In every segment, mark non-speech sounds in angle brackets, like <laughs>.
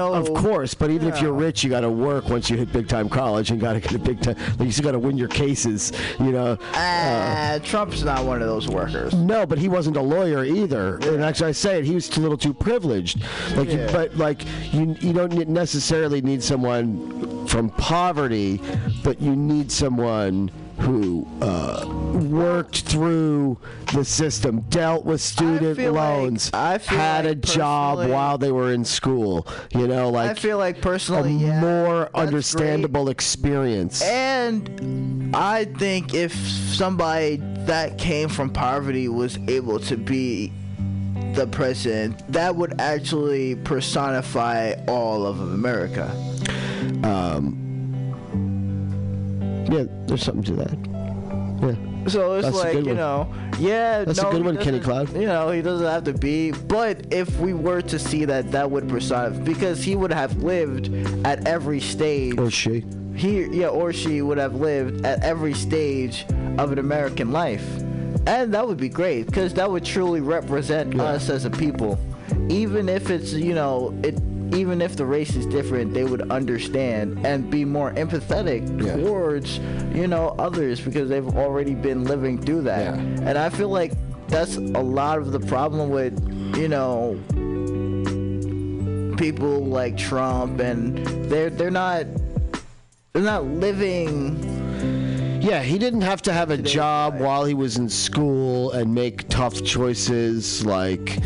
Of course, but even if you're rich, you got to work once you hit big time college and got to get a big time. You still got to win your cases, you know. Uh, Trump's not one of those workers. No, but he wasn't a lawyer either. And actually, I say it, he was a little too privileged. Like, you, but like you, you don't necessarily need someone from poverty, but you need someone who uh, worked through the system, dealt with student like- loans, I feel had a job while they were in school. You know, like I feel like a personally, yeah, more understandable experience. And I think if somebody that came from poverty was able to be the president, that would actually personify all of America. Yeah, there's something to that. Yeah. So it's That's like you one. know, yeah. That's a good one, Kenny Cloud. You know, he doesn't have to be. But if we were to see that, that would personify because he would have lived at every stage. Or she. he, yeah, or she would have lived at every stage of an American life, and that would be great because that would truly represent Yeah. us as a people. Even if it's you know it. Even if the race is different, they would understand and be more empathetic Yeah. towards, you know, others because they've already been living through that. Yeah. And I feel like that's a lot of the problem with, you know, people like Trump and they're they're not they're not living Yeah, he didn't have to have a job while he was in school and make tough choices like,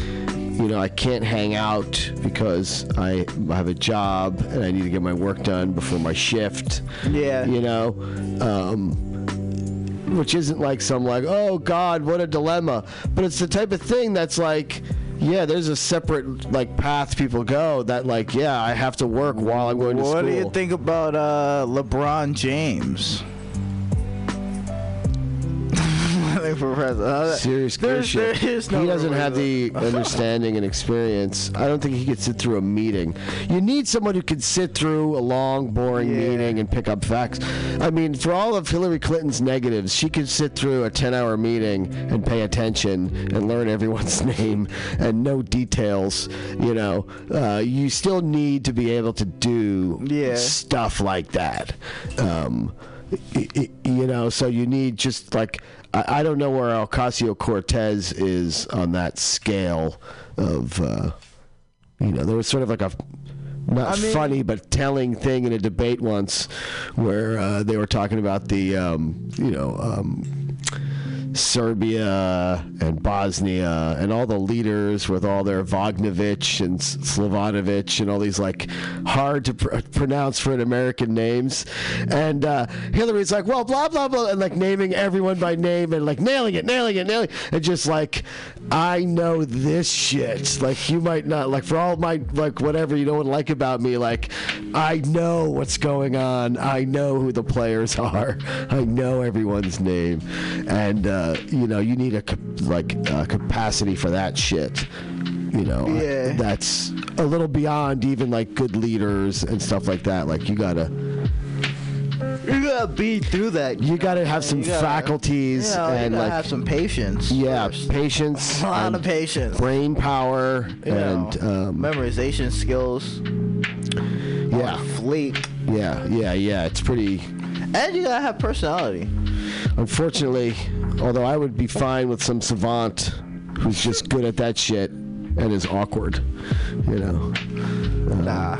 you know, I can't hang out because I have a job and I need to get my work done before my shift. Yeah. You know, um, which isn't like some like, oh God, what a dilemma. But it's the type of thing that's like. Yeah, there's a separate like path people go that like yeah I have to work while I'm going to school. What do you think about uh, LeBron James? Running <laughs> for president. Uh, Serious there's- shit. there is no he doesn't have the <laughs> understanding and experience. I don't think he could sit through a meeting. You need someone who can sit through a long, boring Yeah. meeting and pick up facts. I mean, for all of Hillary Clinton's negatives, she could sit through a 10-hour meeting and pay attention and learn everyone's <laughs> name and know details. You know, uh, you still need to be able to do Yeah. stuff like that. Um, you know, so you need just like I, I don't know where Ocasio Cortez is on that scale of uh, you know there was sort of like a not I mean- funny but telling thing in a debate once where uh, they were talking about the um, you know um, Serbia and Bosnia and all the leaders with all their Vognovich and Slavonovich and all these like hard to pr- pronounce for an American names. And uh, Hillary's like, well, blah, blah, blah, and like naming everyone by name and like nailing it, nailing it, nailing it. And just like, I know this shit. Like, you might not, like, for all my, like, whatever you don't like about me, like, I know what's going on. I know who the players <laughs> are. I know everyone's name. And, uh, you know, you need a, like, uh, capacity for that shit. You know, Yeah. that's a little beyond even like good leaders and stuff like that. Like, you gotta, You gotta be through that. you gotta have some gotta- faculties You know, and like, have some patience. yeah, first. patience, a lot of patience. brain power, You know, and um, memorization skills. yeah, Fleek. yeah, yeah, yeah. It's pretty. And you gotta have personality. Unfortunately, although I would be fine with some savant who's just good at that shit and is awkward, you know. Nah.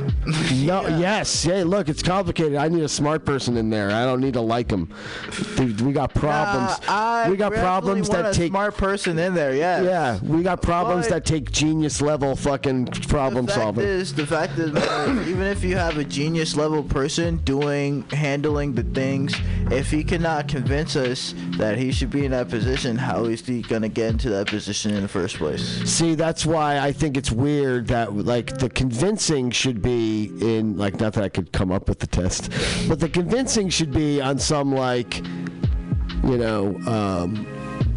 No, <laughs> yes, hey, look, it's complicated. I need a smart person in there. I don't need to like them. We got problems. Nah, we got problems that a take. smart person in there. Yeah. Yeah, we got problems But- that take genius level fucking problem the fact solving. Is, the fact is, <coughs> even if you have a genius level person doing, handling the things, if he cannot convince us that he should be in that position, how is he gonna get into that position in the first place? See, that's why I think it's weird that like the convincing should be in like not that I could come up with the test, but the convincing should be on some like you know um,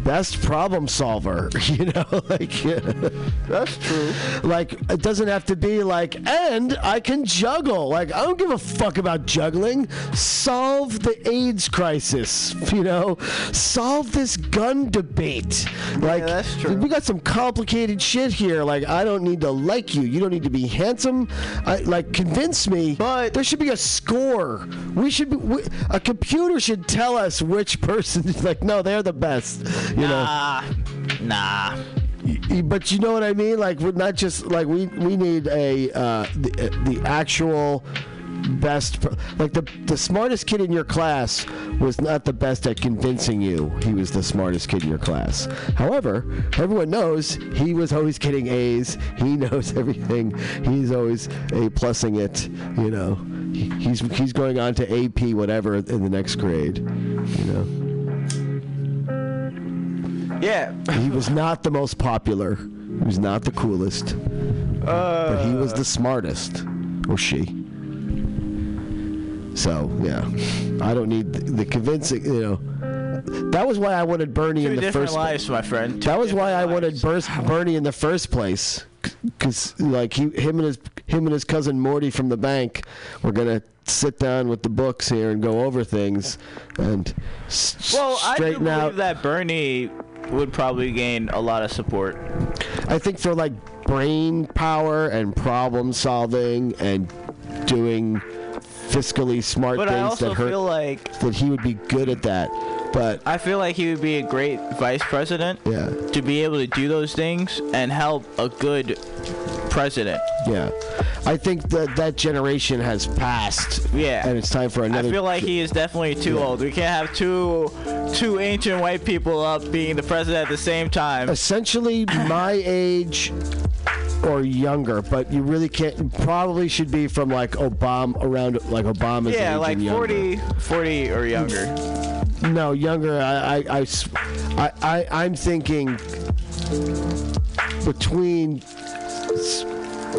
best problem solver. <laughs> You know, <laughs> like <laughs> That's true. like it doesn't have to be like and i can juggle. Like i don't give a fuck about juggling. Solve the aids crisis you know? Solve this gun debate. Like that's true. we got some complicated shit here. Like i don't need to like you. You don't need to be handsome. I, like convince me But- there should be a score. We should be we, a computer should tell us which person like no they're the best you know Nah, nah. But you know what I mean? Like we're not just like we we need a uh, the, uh, the actual best like the the smartest kid in your class was not the best at convincing you he was the smartest kid in your class. However, everyone knows he was always getting A's. He <laughs> knows everything. He's always a plussing it. You know, He- he's he's going on to AP whatever in the next grade. You know. Yeah. He was not the most popular. He was not the coolest. but he was the uh. smartest. Or she. So, yeah. I don't need the, the convincing, you know. That was why I wanted Bernie Two in the first lives, my friend. Two That was why I wanted lives. Bers- Bernie in the first place. Cuz like he him and his him and his cousin Morty from the bank were going to sit down with the books here and go over things and s- Well, I do straighten believe out that Bernie would probably gain a lot of support. I think for like brain power and problem solving and doing fiscally smart But I things also that hurt feel like that he would be good at that. But I feel like he would be a great vice president yeah, to be able to do those things and help a good president. yeah. I think that that generation has passed. Yeah. And it's time for another. I feel like he is definitely too Yeah. old. We can't have two two ancient white people up being the president at the same time. essentially my <laughs> age or younger, but you really can't probably should be from like Obama around like Obama's Yeah, age like and younger. 40, 40 or younger. No, younger. I, I, I, I'm thinking between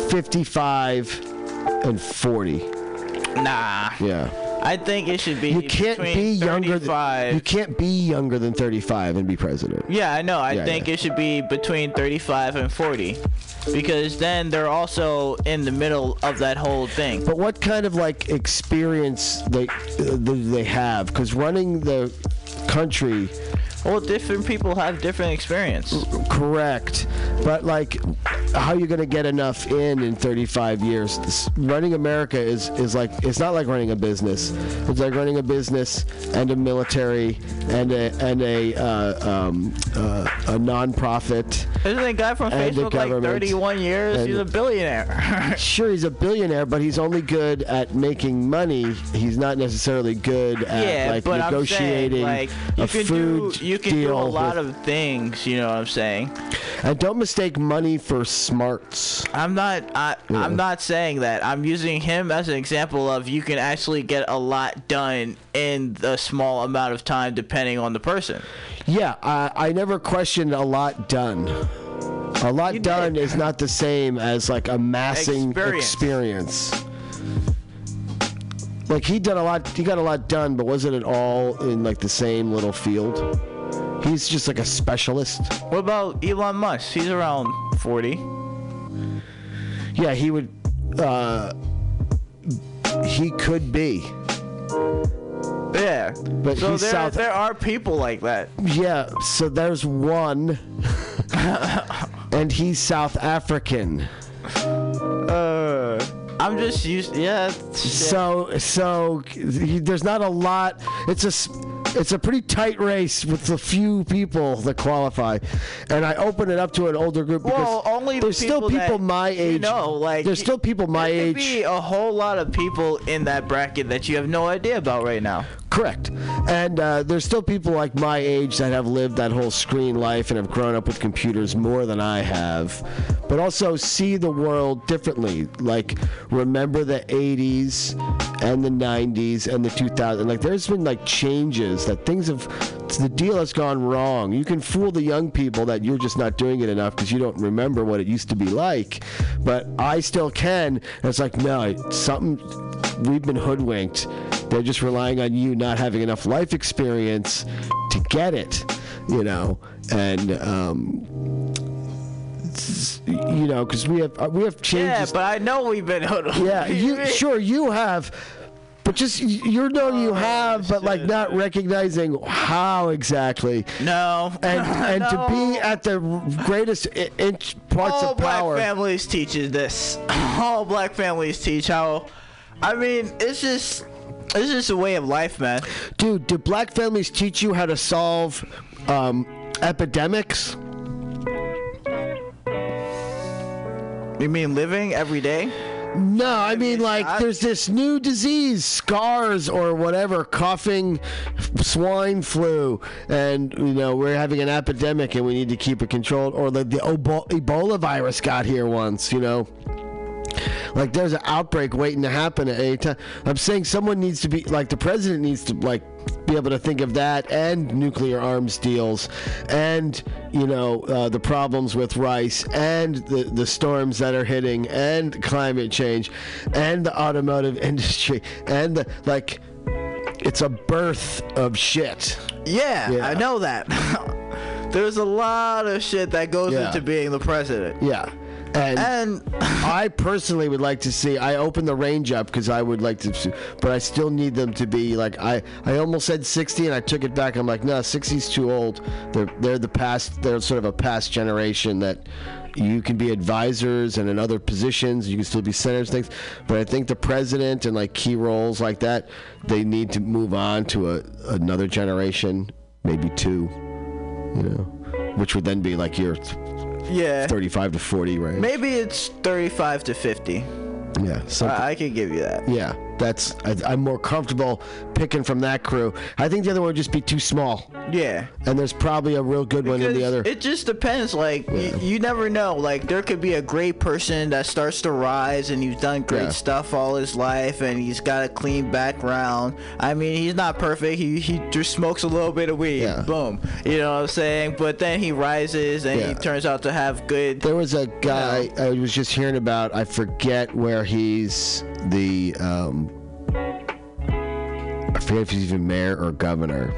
55 and 40. Nah. Yeah. I think it should be You can't be younger. Than, 35. you can't be younger than 35 and be president. Yeah, I know. I Yeah, think yeah. it should be between 35 and 40. Because then they're also in the middle of that whole thing. But what kind of like experience they uh, do they have? Because running the country, Well, different people have different experience. correct, but like, how are you going to get enough in in 35 years? This, running America is is like it's not like running a business. It's like running a business and a military and a and a uh, um, uh, a nonprofit. Isn't that guy from Facebook like government. 31 years? And- He's a billionaire. <laughs> Sure, he's a billionaire, but he's only good at making money. He's not necessarily good at yeah, like negotiating saying, like, a food do you can do a lot with- of things. You know what I'm saying? And don't mistake money for smarts. I'm not. I, Yeah. I'm not saying that. I'm using him as an example of you can actually get a lot done in a small amount of time, depending on the person. Yeah, I, I never questioned a lot done. A lot You done did. is not the same as like amassing Experience. experience. Like he done a lot, he got a lot done, but wasn't it all in like the same little field? He's just like a specialist. What about Elon Musk? He's around 40. Yeah, he would. Uh, he could be. Yeah. But so there, South- there are people like that. Yeah, so there's one, <laughs> and he's South African. Uh, I'm just used. Yeah. So so there's not a lot. It's a it's a pretty tight race with the few people that qualify, and I open it up to an older group because Well, only the there's still people my you age. know, like there's still people my there age. be a whole lot of people in that bracket that you have no idea about right now. Correct. And uh, there's still people like my age that have lived that whole screen life and have grown up with computers more than I have, but also see the world differently. Like, remember the 80s and the 90s and the 2000s. Like, there's been like changes that things have, the deal has gone wrong. You can fool the young people that you're just not doing it enough because you don't remember what it used to be like. But I still can. And it's like, no, something, we've been hoodwinked. They're just relying on you not having enough life experience to get it, you know. and um, you know, because we have uh, we have changes. Yeah, but I know we've been. yeah, <laughs> you <laughs> sure you have. But just you know you have, but like not recognizing how exactly, No. and and to be <laughs> at the greatest inch parts all of black families teaches this. all black families teach how. I mean, it's just it's is a way of life, man. Dude, do black families teach you how to solve um, epidemics? You mean living every day? No, I mean like there's this new disease, SARS or whatever, coughing, swine flu, and you know we're having an epidemic and we need to keep it controlled. Or like the Ebola virus got here once, you know. Like there's an outbreak waiting to happen at any time. I'm saying someone needs to be like the president needs to like be able to think of that and nuclear arms deals and you know uh, the problems with rice and the the storms that are hitting and climate change and the automotive <laughs> industry and the like it's a birth of shit. Yeah, Yeah. I know that. <laughs> There's a lot of shit that goes Yeah. into being the president. Yeah. And And I personally would like to see. I open the range up because I would like to, but I still need them to be like I. I almost said 60, and I took it back. I'm like, no, 60's too old. They're they're the past. They're sort of a past generation that you can be advisors and in other positions. You can still be senators, things. But I think the president and like key roles like that, they need to move on to a another generation, maybe two. You know, which would then be like your yeah, 35 to 40 range. maybe it's 35 to 50. Yeah, something. I, I could give you that. yeah, that's. I, I'm more comfortable picking from that crew. I think the other one would just be too small, Yeah. and there's probably a real good one in the other. It just depends. Like y- you never know. Like there could be a great person that starts to rise, and he's done great Yeah. stuff all his life, and he's got a clean background. I mean, he's not perfect. He he just smokes a little bit of weed. Yeah. Boom. You know what I'm saying? But then he rises, and he turns out to have good. There was a guy I was just hearing about. I forget where he's the. Um, I forget if he's even mayor or governor,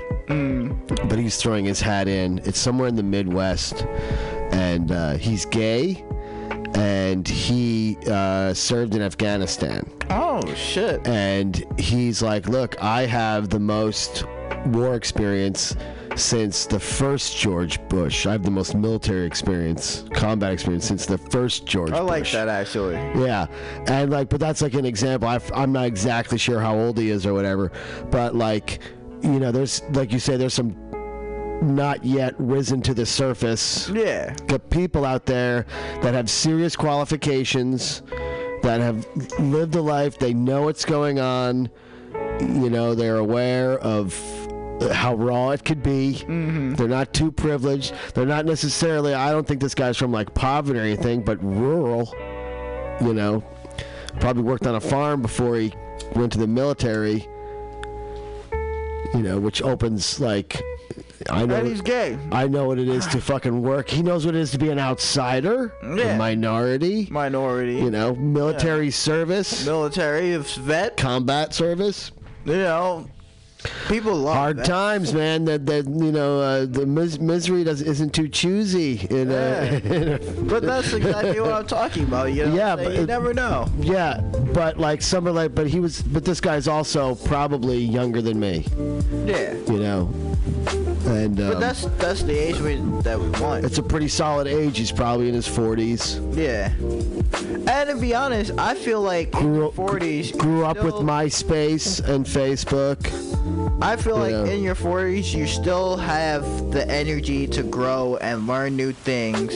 but he's throwing his hat in. It's somewhere in the Midwest, and uh, he's gay, and he uh, served in Afghanistan. Oh shit. and he's like, "Look, I have the most war experience since the first George Bush. I have the most military experience, combat experience since the first George Bush I like Bush." that actually. Yeah, and like, but that's like an example. i I'm not exactly sure how old he is or whatever, but like, you know, there's like you say, there's some not yet risen to the surface Yeah. the people out there that have serious qualifications, that have lived a life, they know what's going on, you know, they're aware of how raw it could be. Mm-hmm. They're not too privileged. They're not necessarily, I don't think this guy's from like poverty or anything, but rural, you know. Probably worked on a farm before he went to the military, you know, which opens like. I know And he's gay. I know what it is to fucking work. He knows what it is to be an outsider, Yeah. a minority, Minority. you know, military service, Military vet. combat service. You know. People love Hard vets. times, man. That that you know, uh, the mis- misery does, isn't too choosy. In a, <laughs> in a, But that's exactly what I'm talking about. You know, Yeah, what I'm saying? but you it- never know. yeah, but like summer, like, but he was, but this guy's also probably younger than me. Yeah, You know, and um, but that's that's the age we, that we want. it's a pretty solid age. He's probably in his forties. Yeah, and to be honest, I feel like Grew up- 40s, Grew up with still- MySpace and Facebook. I feel like Yeah. in your 40s, you still have the energy to grow and learn new things.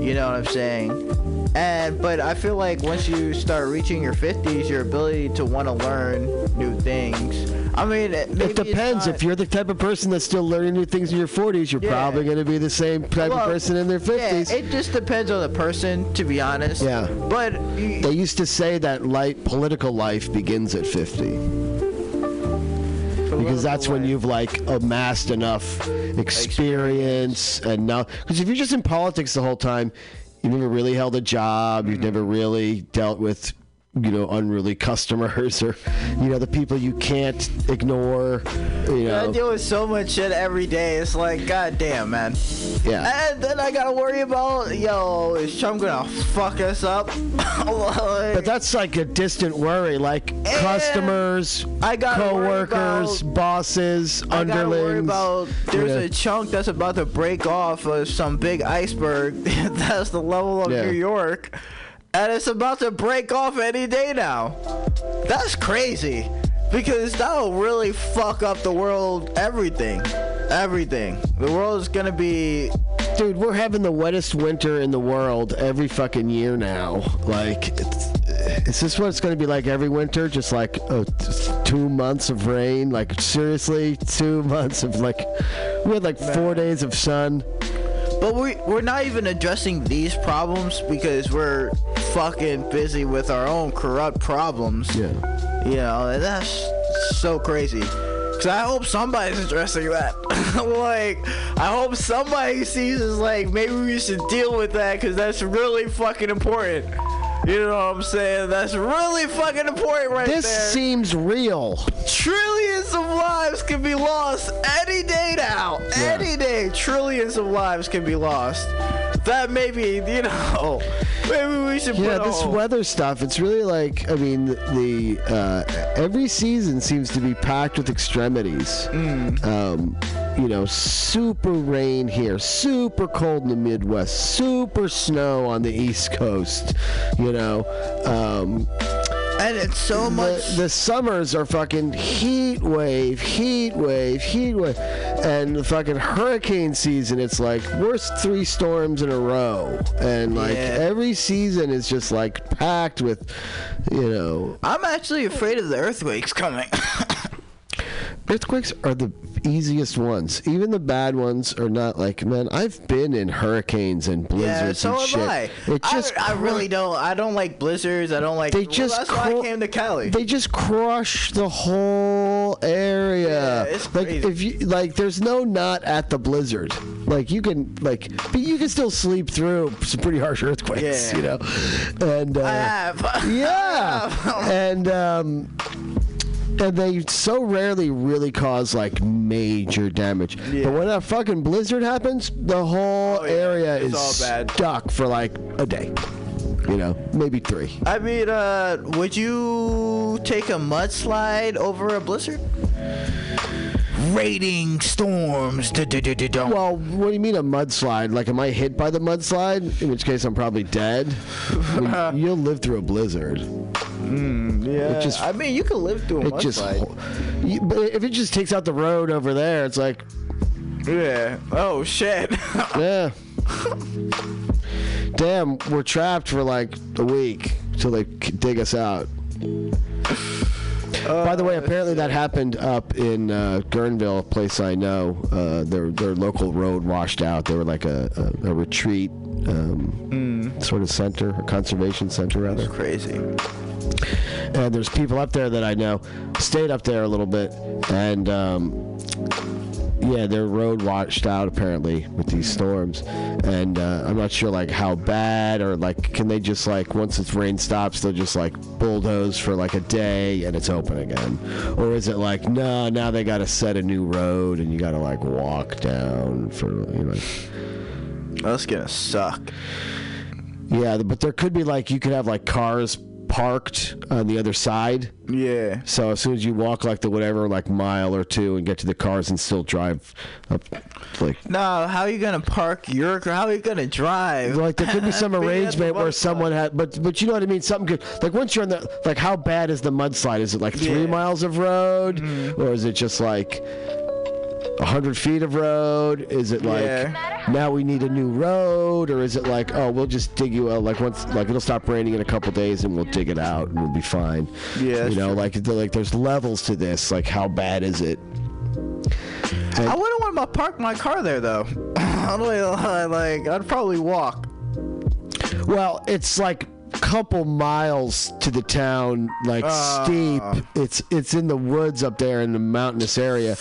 You know what I'm saying? And but I feel like once you start reaching your 50s, your ability to want to learn new things. I mean, it, depends. If you're the type of person that's still learning new things in your 40s, you're Yeah. probably going to be the same type Well, of person in their 50s. Yeah, it just depends on the person, to be honest. Yeah. But they used to say that light political life begins at 50 because that's when you've like amassed enough experience and now because if you're just in politics the whole time, you've never really held a job, you've never really dealt with you know unruly customers or you know the people you can't ignore. You I deal with so much shit every day. It's like, goddamn, man. yeah. And then I gotta worry about, yo, is Trump gonna fuck us up? <laughs> Like, But that's like a distant worry, like customers, I coworkers, about- bosses, I gotta worry underlings. about there's Yeah. a chunk that's about to break off of some big iceberg <laughs> that's the level of Yeah. New York, and it's about to break off any day now. That's crazy because that'll really fuck up the world. Everything, everything. The world is gonna be. Dude, we're having the wettest winter in the world every fucking year now. Like, it's, is this what it's going to be like every winter? Just like oh, just two months of rain? Like, seriously? Two <laughs> months of like. We had like four days of sun. But we we're not even addressing these problems because we're fucking busy with our own corrupt problems. Yeah. You know, and that's so crazy. Cause I hope somebody's addressing that. <laughs> like, I hope somebody sees us like maybe we should deal with that because that's really fucking important. You know what I'm saying? That's really fucking important right This there. seems real. Trillions of lives can be lost any day now. Any day, trillions of lives can be lost. That maybe, you know, <laughs> maybe we should Yeah, this weather stuff, it's really like, I mean, the, uh, every season seems to be packed with extremities. Um, you know, super rain here, super cold in the Midwest, super snow on the East Coast, you know. Um, and it's so much. the, the summers are fucking heat wave, heat wave, heat wave, and the fucking hurricane season. It's like worst three storms in a row, and like Yeah. every season is just like packed with, you know, I'm actually afraid of the earthquakes coming. <laughs> earthquakes are the easiest ones. Even the bad ones are not like man. I've been in hurricanes and yeah, blizzards so and shit. I. It just I, I really don't. I don't like blizzards. I don't like. They well, just that's why I came to Cali. they just crush the whole area. Yeah, it's like crazy. if you like, there's no not at the blizzard. Like you can like, but you can still sleep through some pretty harsh earthquakes. Yeah. You know, and uh, I have. <laughs> yeah, <laughs> and um, and they so rarely really cause like major damage. Yeah. But when a fucking blizzard happens, the whole Oh, yeah. area It's is all bad. stuck for like a day. You know, maybe three. I mean, uh, would you take a mudslide over a blizzard? Rating storms. Well, what do you mean a mudslide? Like, am I hit by the mudslide? In which case, I'm probably dead. I mean, <laughs> you'll live through a blizzard. Yeah. it just- I mean, you could live through a It just, mudslide. you, but if it just takes out the road over there, it's like, Yeah. Oh shit. <laughs> yeah. Damn, we're trapped for like a week till they dig us out. By the way, apparently that happened up in uh, Guerneville, a place I know. Uh, their their local road washed out. They were like a, a, a retreat um, sort of center, a conservation center rather. That's Crazy. And there's people up there that I know stayed up there a little bit, and um, yeah, their road washed out apparently with these storms, and uh, I'm not sure like how bad or like can they just like once it's rain stops they'll just like bulldoze for like a day and it's open again, or is it like no now they got to set a new road and you got to like walk down for you know. That's gonna suck. Yeah, but there could be like you could have like cars parked on the other side. Yeah. So as soon as you walk like the whatever like mile or two and get to the cars and still drive up like No, how are you gonna park your? car? How are you gonna drive? like there could be <laughs> some Be at the arrangement where someone had but but you know what I mean something good like once you're on the like how bad is the mudslide is it like three Yeah. Mm-hmm. miles of road or is it just like a hundred feet of road is it like Yeah. now we need a new road or is it like oh we'll just dig you out like once like it'll stop raining in a couple days and we'll dig it out and we'll be fine Yeah, you know true. like like there's levels to this like how bad is it I wouldn't want to park my car there though. <laughs> I'd like, I'd probably walk. Well, it's like couple miles to the town, like Ah. steep. It's it's in the woods up there in the mountainous area,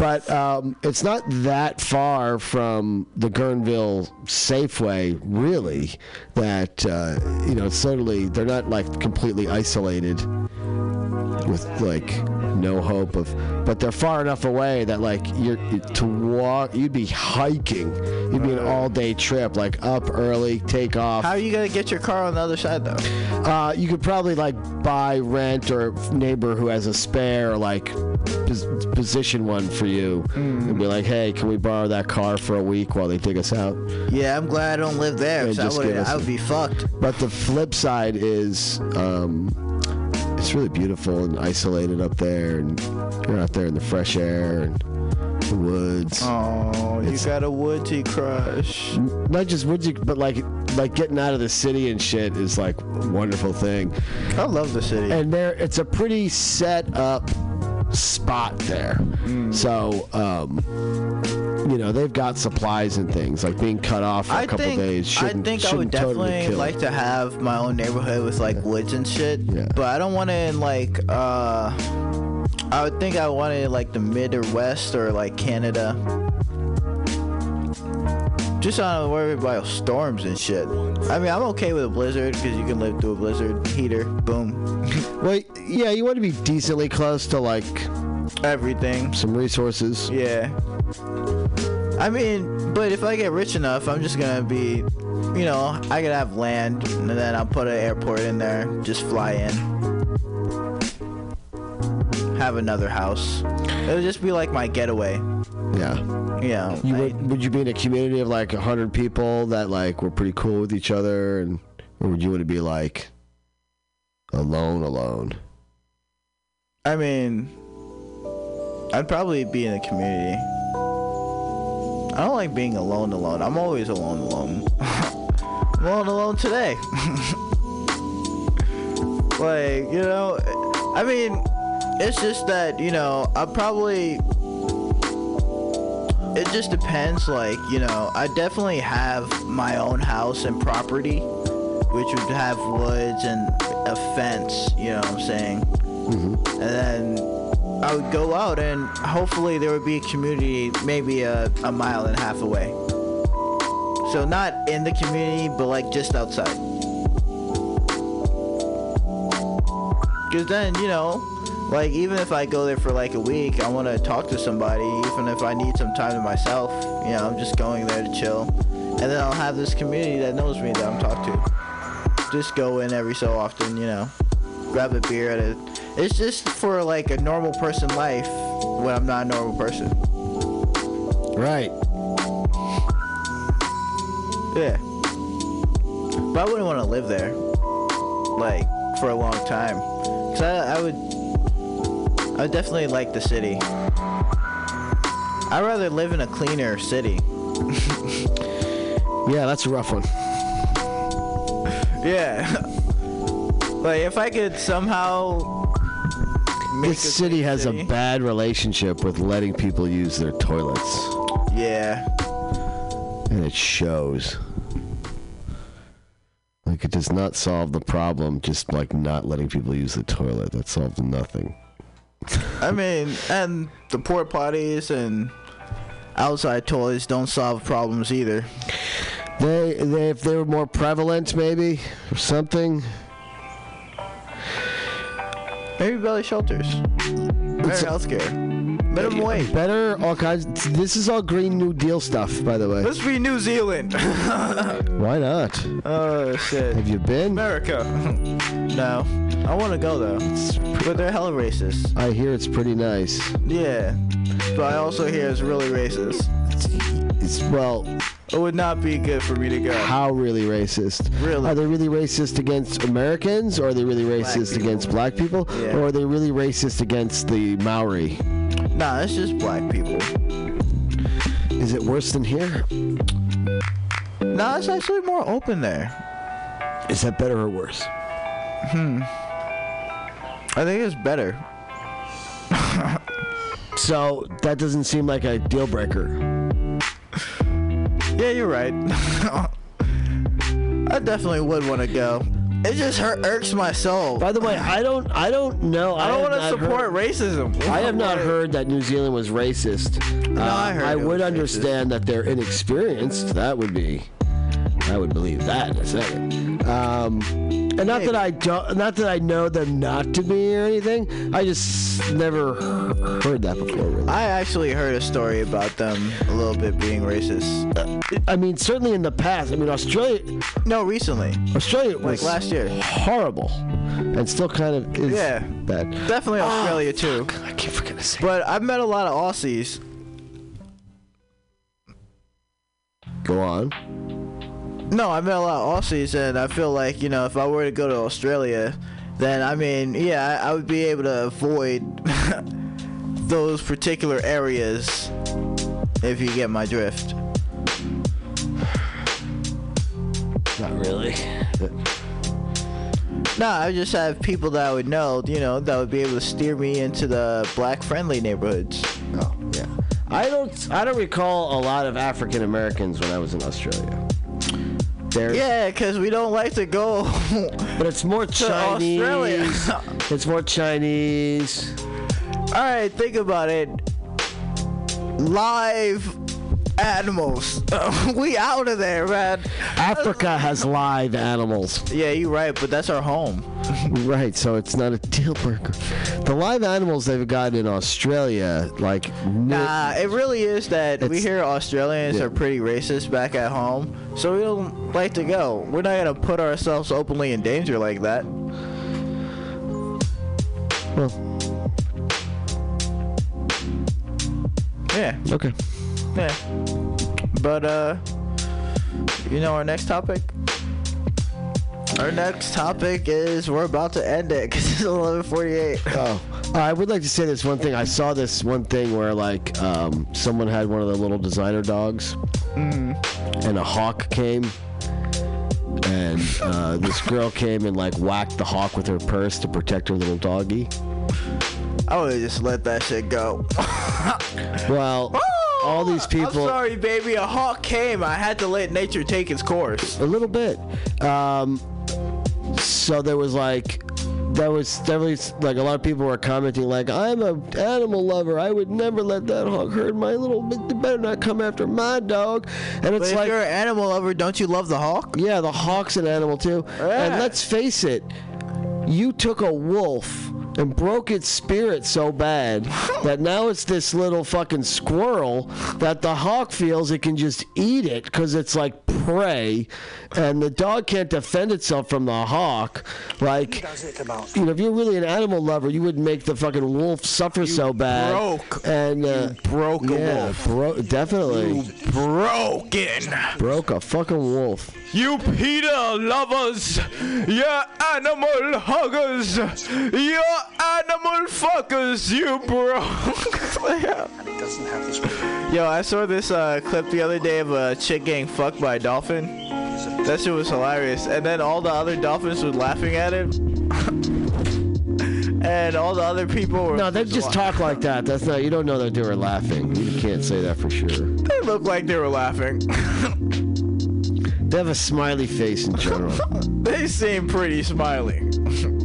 but um, it's not that far from the Guerneville Safeway, really. That uh, you know, it's totally they're not like completely isolated with like no hope of but they're far enough away that like you're to walk you'd be hiking you'd be an all-day trip like up early take off How are you gonna get your car on the other side though? uh, you could probably like buy rent or neighbor who has a spare like pos- position one for you and be like hey can we borrow that car for a week while they dig us out Yeah, I'm glad I don't live there. Yeah, 'cause just I would I would be fucked. but the flip side is um, it's really beautiful and isolated up there and you're out there in the fresh air and the woods Oh, you It's- got a woodsy crush. not just woodsy but like like getting out of the city and shit is like a wonderful thing I love the city. and there it's a pretty set up spot there so um you know they've got supplies and things like being cut off for a I couple think days I shouldn't, think I would definitely like to have my own neighborhood with like woods and shit. Yeah. But I don't want to in like uh I would think I wanted like the mid or west or like Canada. Just don't worry about storms and shit. I mean, I'm okay with a blizzard because you can live through a blizzard. Heater, boom, <laughs> well yeah you want to be decently close to like everything. some resources Yeah. I mean, but if I get rich enough, I'm just gonna be, you know, I could have land, and then I'll put an airport in there, just fly in, have another house. It'll just be like my getaway. yeah You know, You I- would, would you be in a community of like a hundred people that like were pretty cool with each other, and or would you want to be like alone, alone? I mean, I'd probably be in a community. I don't like being alone alone. I'm always alone alone. <laughs> I'm alone alone today. <laughs> like, you know, I mean, it's just that, you know, I probably it just depends like, you know, I definitely have my own house and property which would have woods and a fence, you know what I'm saying? Mm-hmm. and then I would go out and hopefully there would be a community maybe a, a mile and a half away. So not in the community, but like just outside. Cause then, you know, like even if I go there for like a week, I want to talk to somebody, even if I need some time to myself. You know, I'm just going there to chill. And then I'll have this community that knows me that I'm talking to. Just go in every so often, you know grab a beer at a it's just for like a normal person life when I'm not a normal person. Right. Yeah. But I wouldn't want to live there like for a long time. Cause I, I would I definitely like the city. I'd rather live in a cleaner city. <laughs> Yeah, that's a rough one. Yeah. <laughs> like if I could somehow make This city has city- a bad relationship with letting people use their toilets, Yeah. and it shows. Like it does not solve the problem. Just like not letting people use the toilet, that solves nothing. I mean, and the port potties and outside toilets don't solve problems either. They, they, if they were more prevalent, maybe or something. Maybe belly shelters. Better healthcare. Minimum wage. Better all kinds. This is all Green New Deal stuff, by the way. Let's be New Zealand. <laughs> Why not? oh shit. Have you been? America. <laughs> no. I want to go though. But they're hella racist. I hear it's pretty nice. Yeah. But I also hear it's really racist. It's well, It would not be good for me to go. how really racist? Really? Are they really racist against Americans, or are they really racist people. against black people, Yeah. or are they really racist against the Maori? Nah, it's just black people. Is it worse than here? Nah, it's actually more open there. Is that better or worse? Hmm. I think it's better. <laughs> So that doesn't seem like a deal breaker. <laughs> Yeah, you're right. <laughs> I definitely would want to go. It just hurt, irks my soul. By the way, I don't I don't know. I don't want to support heard- racism. I have not heard that New Zealand was racist. No, I heard I would understand that they're inexperienced. That would be. I would believe that in a second. Um, and not that I don't, not that I know them not to be or anything. I just never heard that before. Really. I actually heard a story about them a little bit being racist. Uh, I mean, certainly in the past. I mean, Australia, No, recently, Australia was like last year. horrible, and still kind of is Yeah. bad. Definitely ah, Australia too. I keep forgetting to say. But I've met a lot of Aussies. Go on. No, I met a lot of Aussies, and I feel like you know, if I were to go to Australia, then I mean, yeah, I, I would be able to avoid <laughs> those particular areas if you get my drift. Not really. No, I just have people that I would know, you know, that would be able to steer me into the black-friendly neighborhoods. Oh, yeah. I don't. I don't recall a lot of African Americans when I was in Australia. There, Yeah, because we don't like to go. <laughs> but it's more Chinese. Australia. <laughs> it's more Chinese. All right, think about it. Live animals. <laughs> we out of there, man. Africa has live animals, Yeah, you're right, but that's our home. <laughs> right? So it's not a deal breaker. The live animals they've got in Australia, like Nah, it really is that we hear Australians Yeah. are pretty racist back at home, so we don't like to go. We're not gonna put ourselves openly in danger like that. well, Yeah, okay. yeah. But uh, you know our next topic. Our next topic is we're about to end it because it's <laughs> 11:48. Oh, I would like to say this one thing. I saw this one thing where like um, someone had one of the little designer dogs, and a hawk came, and uh, this girl <laughs> came and like whacked the hawk with her purse to protect her little doggy. I would have just let that shit go. <laughs> Well, all these people. I'm sorry, baby. A hawk came. I had to let nature take its course. A little bit. Um, so there was like, there was definitely like a lot of people were commenting like, I'm a animal lover. I would never let that hawk hurt my little. They better not come after my dog. And it's if like, you're an animal lover, don't you love the hawk? yeah, the hawk's an animal too. Yeah. And let's face it, you took a wolf and broke its spirit so bad that now it's this little fucking squirrel that the hawk feels it can just eat it because it's like prey and the dog can't defend itself from the hawk. Like you know if you're really an animal lover you wouldn't make the fucking wolf suffer so bad. broke. and uh, broke a yeah, wolf. bro- definitely. Broken. broke a fucking wolf. You PETA lovers, you animal huggers, you animal fuckers, you broke. Yo, I saw this uh, clip the other day of a chick getting fucked by a dolphin. That shit was hilarious. And then all the other dolphins were laughing at it. <laughs> and all the other people were. No, they just talk like that. That's not. You don't know that they were laughing. You can't say that for sure. They look like they were laughing. They have a smiley face in general. <laughs> they seem pretty smiley. <laughs>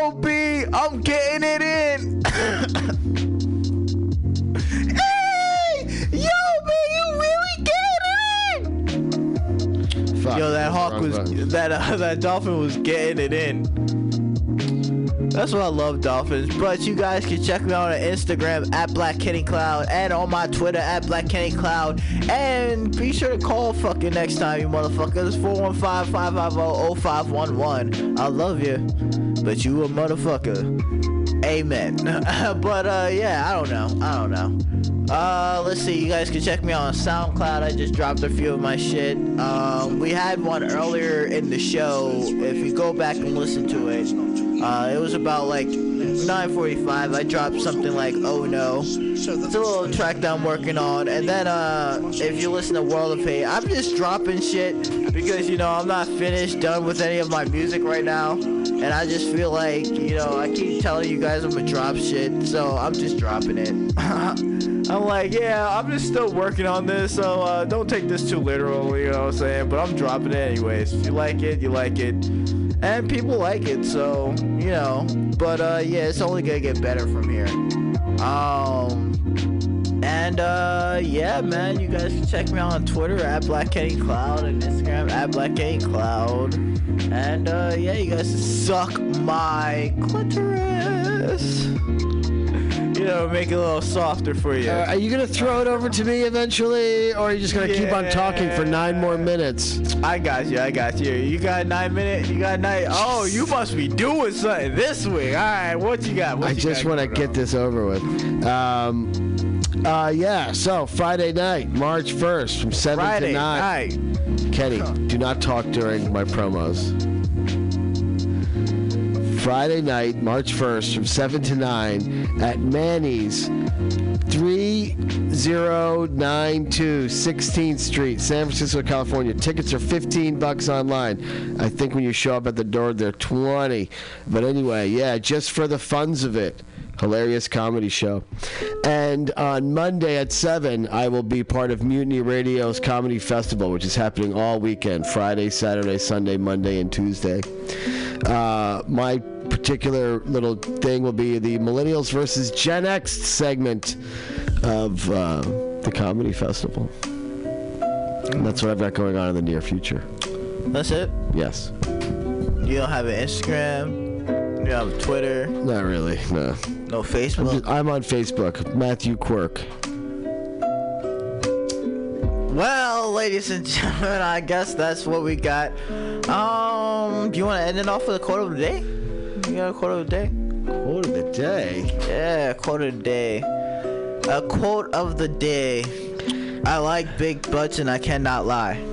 Yo, B, I'm getting it in. <coughs> hey, yo, B, you really getting it in. Fuck, Yo, that hawk was that uh, <laughs> that dolphin was getting it in. That's why I love dolphins. But you guys can check me out on Instagram at Black Kenny Cloud and on my Twitter at Black Kenny Cloud. And be sure to call fucking next time, you motherfuckers. 415-550-0511. I love you, but you a motherfucker. Amen. <laughs> but uh, yeah, I don't know. I don't know. Uh, let's see. You guys can check me out on SoundCloud. I just dropped a few of my shit. Um, we had one earlier in the show. If you go back and listen to it, uh, it was about like 9:45. I dropped something like "Oh No." It's a little track that I'm working on. And then uh, if you listen to World of Hate, I'm just dropping shit because you know I'm not finished, done with any of my music right now. And I just feel like you know I keep telling you guys I'm gonna drop shit, so I'm just dropping it. <laughs> I'm like, yeah, I'm just still working on this, so uh, don't take this too literal, you know what I'm saying? But I'm dropping it anyways. If you like it, you like it, and people like it, so you know. But uh, yeah, it's only gonna get better from here. Um. And uh, yeah, man, you guys can check me out on Twitter at Black Kenny Cloud and Instagram at Black Kenny Cloud. And uh, yeah, you guys suck my clitoris. You know, make it a little softer for you. Uh, are you gonna throw it over to me eventually, or are you just gonna keep on talking for nine more minutes? I got you. I got you. You got nine minutes. You got nine. Oh, you must be doing something this week. All right, what you got? What I you just want to get on? this over with. Um, uh, yeah. So Friday night, March first, from seven Friday to nine. night. Kenny, do not talk during my promos. Friday night, March 1st, from 7 to 9 at Manny's 3092 16th Street, San Francisco, California. Tickets are 15 bucks online. I think when you show up at the door, they're 20. But anyway, yeah, just for the funds of it. Hilarious comedy show. And on Monday at 7, I will be part of Mutiny Radio's Comedy Festival, which is happening all weekend Friday, Saturday, Sunday, Monday, and Tuesday. Uh, my particular little thing will be the Millennials versus Gen X segment of uh, the Comedy Festival. And that's what I've got going on in the near future. That's it. Yes. You don't have an Instagram. You have Twitter. Not really, no. No Facebook. I'm on Facebook, Matthew Quirk. Well, ladies and gentlemen, I guess that's what we got. Um, do you want to end it off with a quote of the day? You got a quote of the day? Quote of the day. Yeah, quote of the day. A quote of the day. I like big butts and I cannot lie.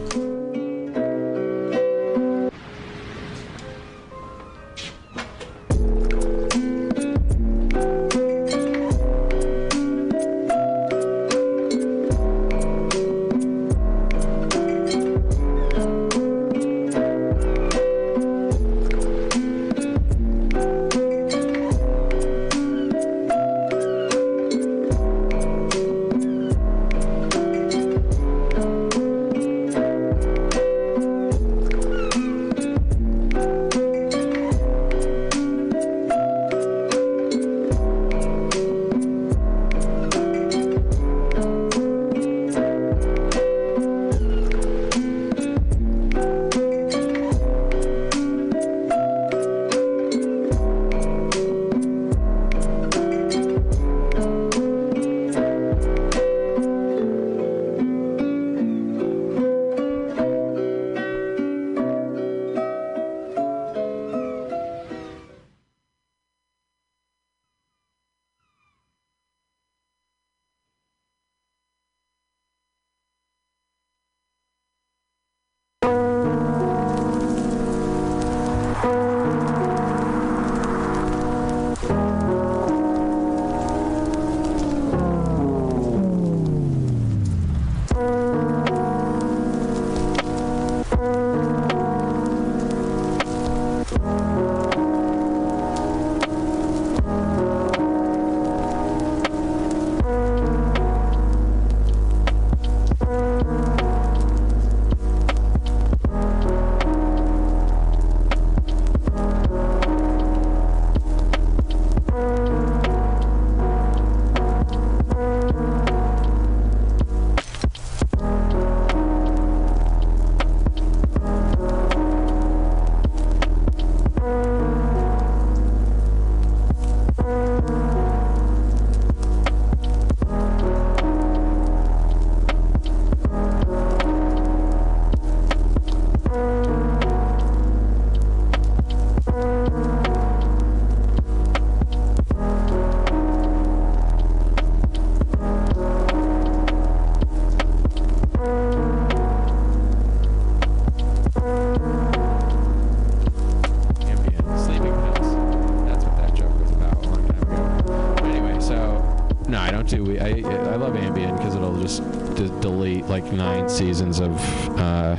I don't do. we- I love Ambien because it'll just d- delete like nine seasons of uh,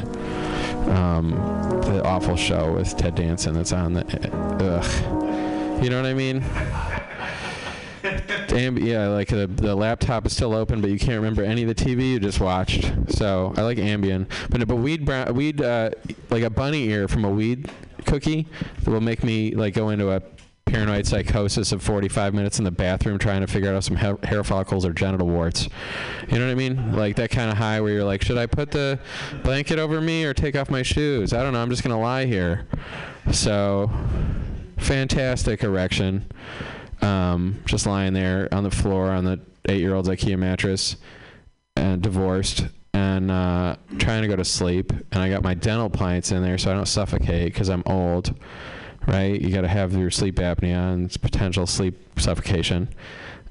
um, the awful show with Ted Danson that's on the. Ugh. You know what I mean? <laughs> Amb- yeah, like the the laptop is still open, but you can't remember any of the TV you just watched. So I like Ambien, but but weed brown weed uh, like a bunny ear from a weed cookie that will make me like go into a paranoid psychosis of 45 minutes in the bathroom trying to figure out some hair, follicles or genital warts. You know what I mean? Like that kind of high where you're like, should I put the blanket over me or take off my shoes? I don't know. I'm just gonna lie here. So fantastic erection um, just lying there on the floor on the eight-year-old's IKEA mattress, and divorced, and uh, trying to go to sleep. And I got my dental pints in there so I don't suffocate because I'm old, right? You got to have your sleep apnea and potential sleep suffocation.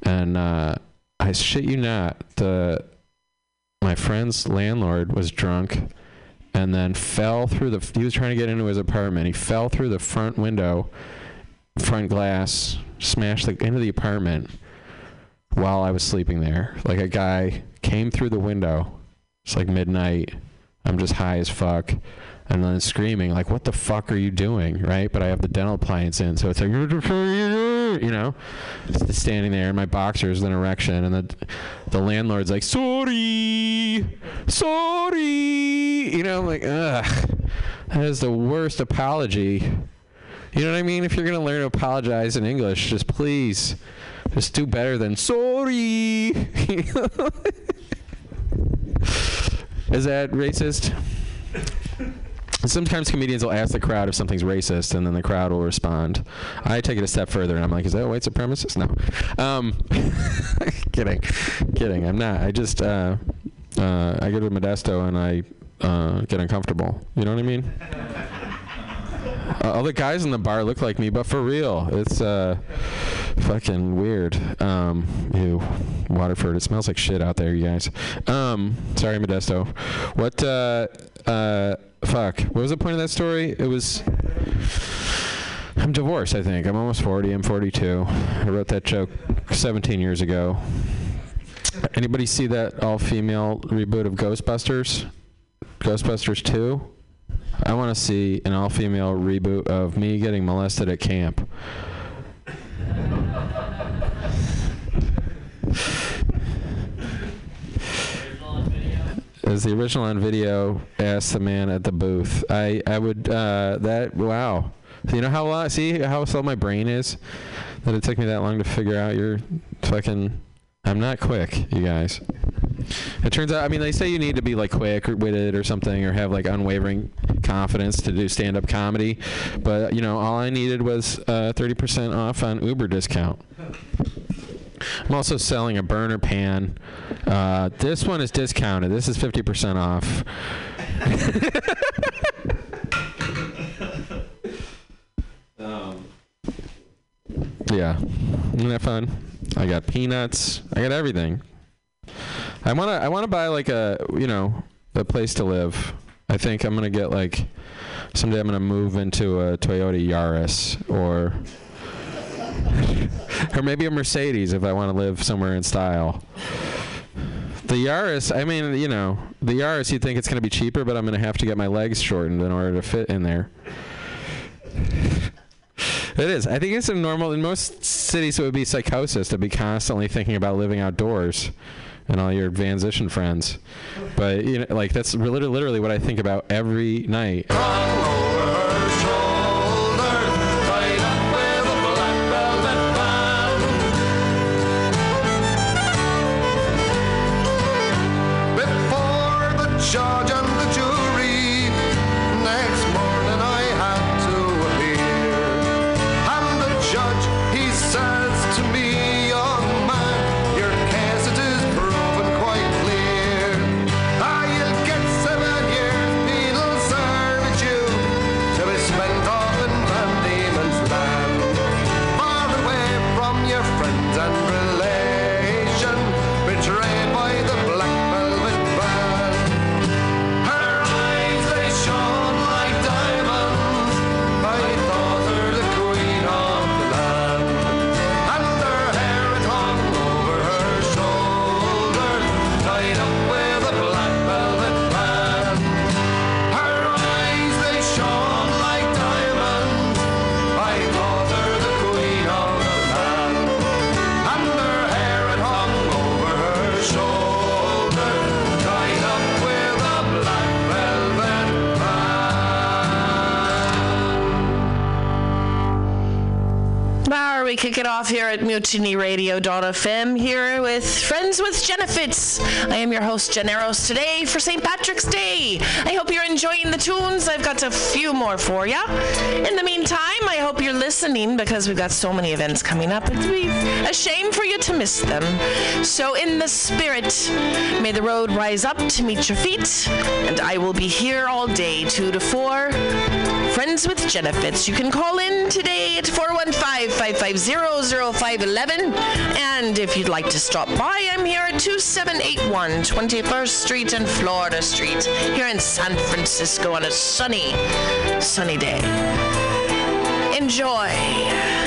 And uh, I shit you not, the my friend's landlord was drunk and then fell through the. He was trying to get into his apartment. He fell through the front window, front glass, smashed the, into the apartment while I was sleeping there. Like a guy came through the window. It's like midnight. I'm just high as fuck. And then screaming, like, what the fuck are you doing? Right? But I have the dental appliance in. So it's like, you know, standing there in my boxers, an erection. And the, the landlord's like, sorry, sorry. You know, I'm like, ugh. That is the worst apology. You know what I mean? If you're to learn to apologize in English, just please, just do better than sorry. <laughs> Is that racist? Sometimes comedians will ask the crowd if something's racist, and then the crowd will respond. I take it a step further, and I'm like, "Is that a white supremacist?" No. Um, <laughs> kidding, kidding. I'm not. I just uh, uh, I go to Modesto and I uh, get uncomfortable. You know what I mean? Uh, all the guys in the bar look like me, but for real, it's uh, fucking weird. Um, ew, Waterford. It smells like shit out there, you guys. Um, sorry, Modesto. What? Fuck. What was the point of that story? It was. I'm divorced. I think I'm almost 40. I'm 42. I wrote that joke 17 years ago. Anybody see that all-female reboot of Ghostbusters? Ghostbusters 2? I want to see an all-female reboot of me getting molested at camp. As the original on video asked the man at the booth, I I would uh, that wow. You know how long? See how slow my brain is. That it took me that long to figure out your fucking. I'm not quick, you guys. It turns out, I mean, they say you need to be like quick or witted or something, or have like unwavering confidence to do stand-up comedy. But you know, all I needed was uh, 30% off on Uber discount. I'm also selling a burner pan. Uh, this one is discounted. This is 50% off. <laughs> um, yeah, isn't that fun? I got peanuts. I got everything. I wanna I wanna buy like a you know a place to live. I think I'm gonna get like someday I'm gonna move into a Toyota Yaris or or maybe a Mercedes if I want to live somewhere in style. The Yaris, I mean, you know, the Yaris, you'd think it's going to be cheaper, but I'm going to have to get my legs shortened in order to fit in there. It is. I think it's a normal in most cities. It would be psychosis to be constantly thinking about living outdoors, and all your transition friends. But you know, like that's literally, literally what I think about every night. Off here at Mutiny Radio.fm here with Friends with Genefits. I am your host, Generos, today for St. Patrick's Day. I hope you're enjoying the tunes. I've got a few more for you. In the meantime, I hope you're listening because we've got so many events coming up. It'd be a shame for you to miss them. So, in the spirit, may the road rise up to meet your feet, and I will be here all day, 2 to 4. Friends with Genefits. You can call in today at 415-550-0511. And if you'd like to stop by, I'm here at 2781 21st Street and Florida Street here in San Francisco on a sunny, sunny day. Enjoy.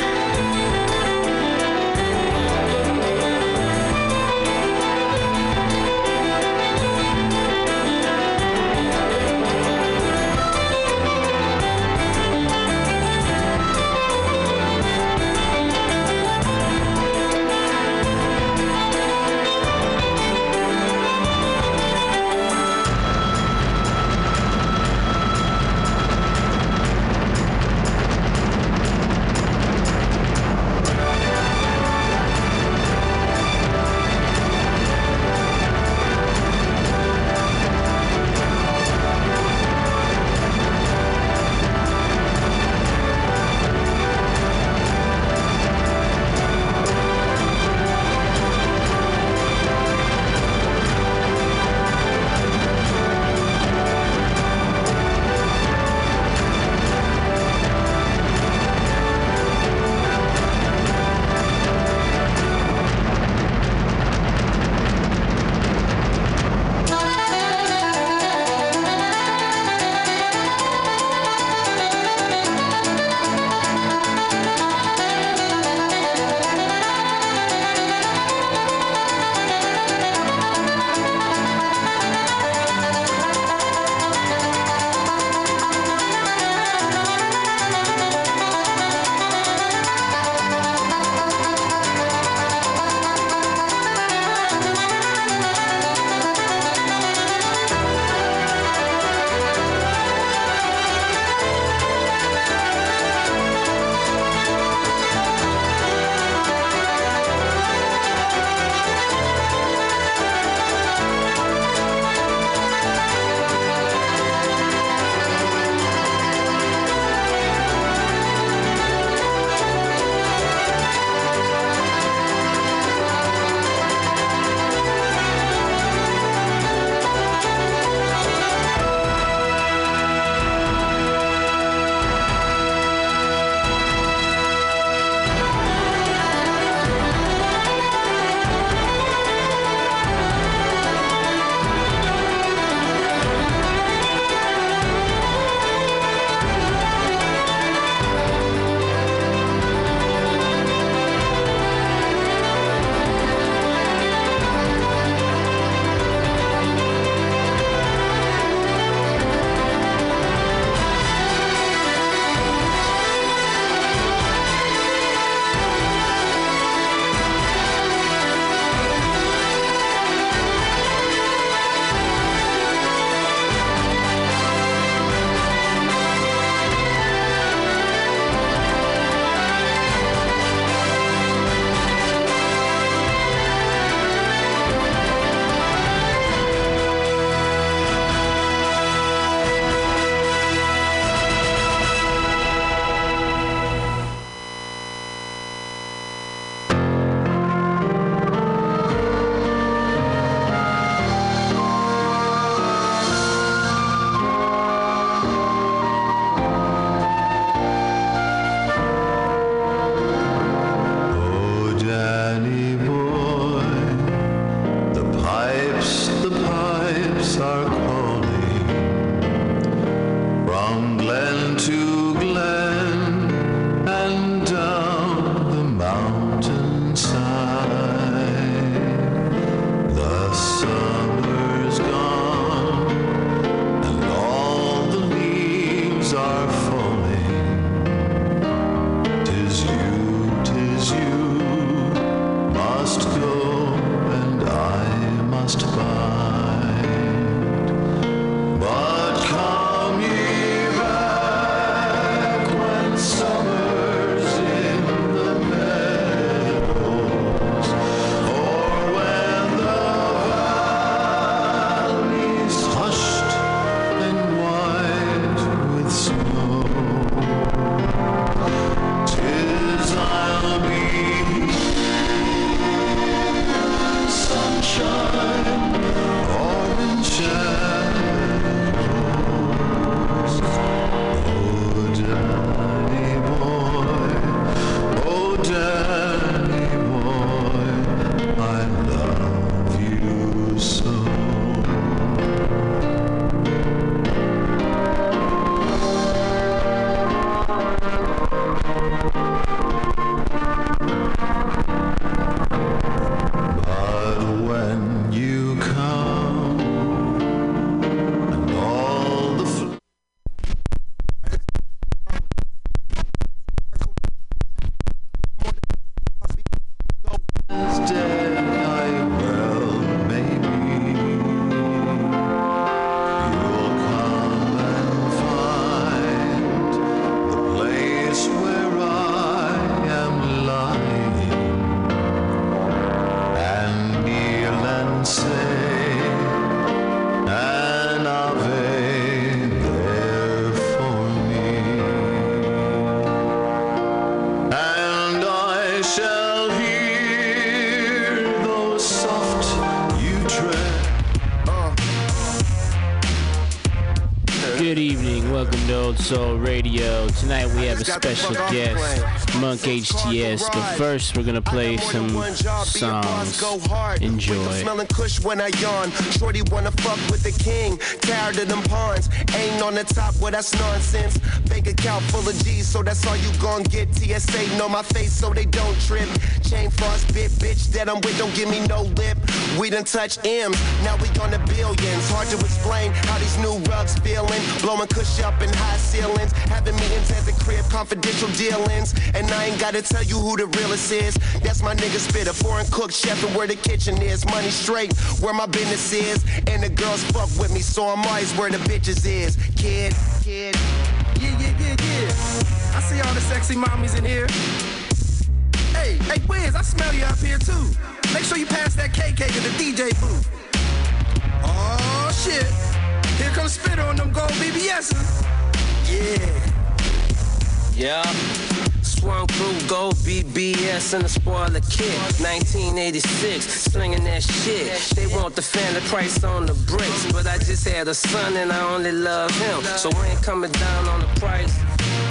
Special guest, Monk HTS. But first, we're gonna play some songs. Enjoy. Smelling kush when I yawn. Shorty wanna fuck with the king. Tired of them pawns. Ain't on the top, well that's nonsense. Bank account full of G's, so that's all you gon' get. TSA know my face, so they don't trip. Chain frost bit, bitch that I'm with, don't give me no lip. We done touch M's, now we on the billions. Hard to explain how these new rugs feeling. Blowing kush up in high ceilings. Having meetings at confidential dealings. And I ain't gotta tell you who the realest is. That's my nigga Spitta, foreign cook chef, and where the kitchen is. Money straight, where my business is. And the girls fuck with me, so I'm always where the bitches is. Kid, kid. Yeah, yeah, yeah, yeah. I see all the sexy mommies in here. Hey, hey, Wiz, I smell you up here too. Make sure you pass that KK to the DJ booth. Oh shit. Here comes Spitta on them gold BBS's. Yeah. Yeah. Swung through gold BBS in a spoiler kit. 1986, slinging that shit. They want the fan the price on the bricks, but I just had a son and I only love him. So I ain't coming down on the price.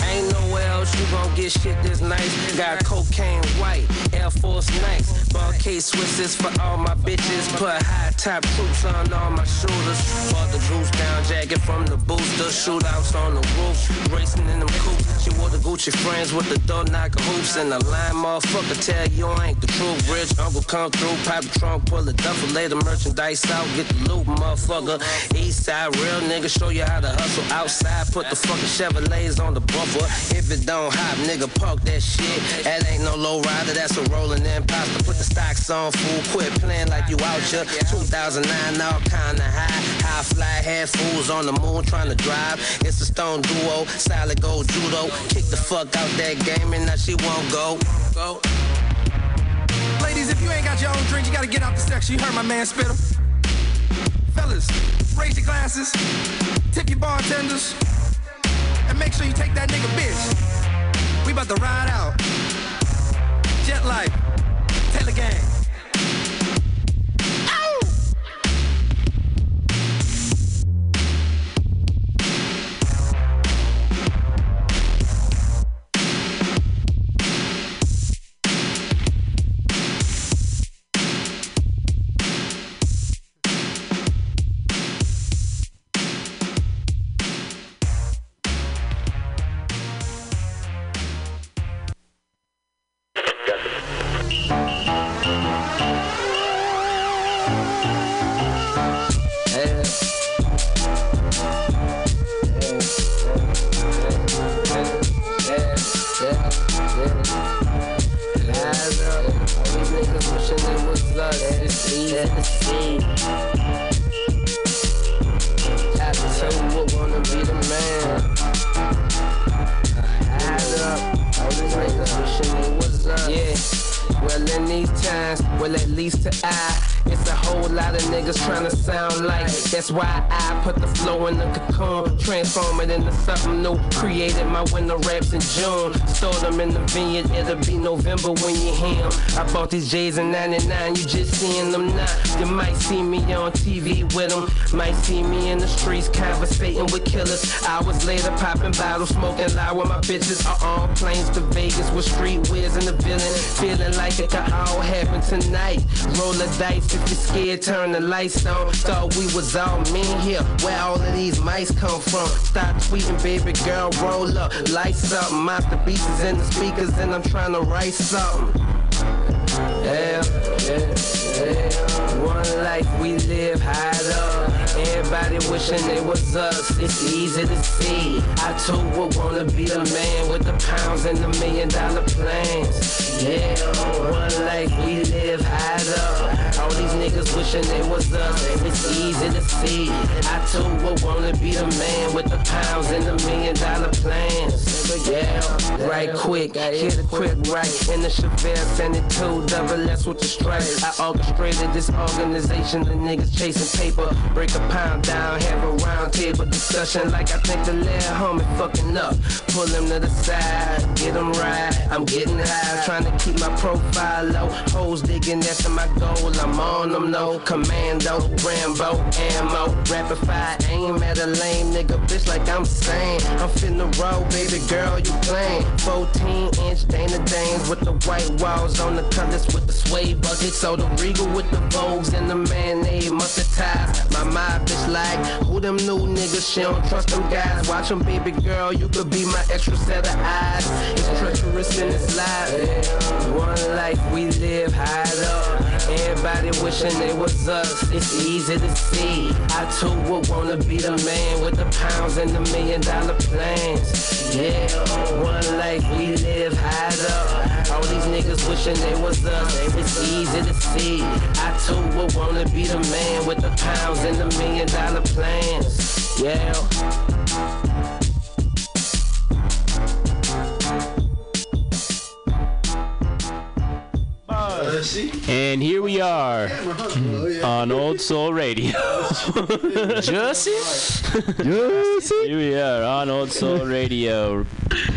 Ain't nowhere else you gon' get shit this nice. Got cocaine white, Air Force nice. Ball case Swisses for all my bitches. Put high top troops on all my shoulders. Bought the goose down jacket from the booster. Shootouts on the roof, racing in them coops. She wore the Gucci friends with the door knocker hoops. And the line motherfucker tell you I ain't the true Rich uncle come through, pop the trunk, pull the duffel, lay the merchandise out, get the loot, motherfucker. East side real nigga, show you how to hustle. Outside, put the fucking Chevrolets on the bumper. If it don't hop, nigga, park that shit. That ain't no low rider, that's a rolling imposter. Put the stocks on, fool, quit playing like you out here. 2009, all kinda high. High fly, head fools on the moon trying to drive. It's a stone duo, solid gold judo. Kick the fuck out that game and now she won't go. Go. Ladies, if you ain't got your own drink, you gotta get out the section. You heard my man Spitta. Fellas, raise your glasses, tip your bartenders, and make sure you take that nigga bitch. We about to ride out. Jet life, Taylor gang. Vineyard. It'll be November when you hear hear 'em. I bought these J's in 99, you just seeing them now. You might see me on TV with them, might see me in the streets conversating with killers. Hours later, popping bottles, smoking loud with my bitches. Are on planes to Vegas with street whiz in the villain. Feeling like it could all happen tonight. Roll the dice if you're scared, turn the lights on. Thought we was all men here. Where all of these mice come from? Stop tweeting, baby girl, roll up. Light something. Masterpiece is in the speakers, and I'm trying to write something. Yeah, yeah. One life we live high up. Everybody wishing they was us. It's easy to see. I too would wanna be the man with the pounds and the million dollar plans. Yeah, one life we live high up. All these niggas wishing they was us. It's easy to see. I too would wanna be the man with the pounds and the million dollar plans. Yeah, right quick. Hit a quick right in the Chevelle, send it two double S with the stripe. I orchestrated this organization, the niggas chasing paper. Break a pound down, have a round table discussion like I think the little homie fucking up. Pull him to the side, get him right. I'm getting high, trying to keep my profile low. Hoes digging after my goal, I'm on them, no commando, Rambo, ammo, rapid fire, aim at a lame nigga, bitch like I'm saying. I'm finna roll, baby girl, you playing. 14 inch Dana Danes with the white walls on the colors with the suede bucket. So the regal with the Vogues and the mayonnaise mustard ties. My mind bitch like, who them new niggas? She don't trust them guys. Watch them, baby girl, you could be my extra set of eyes. It's treacherous in this life. One life we live high up. Everybody wishing they was us. It's easy to see. I too would wanna be the man with the pounds and the million dollar plans. Yeah, one life we live high up. All these niggas wishing they was us. It's easy to see. I too would wanna be the man with the pounds and the million dollar plans. Yeah. And here we are on Old Soul Radio. <laughs> Jussie? Here we are on Old Soul Radio.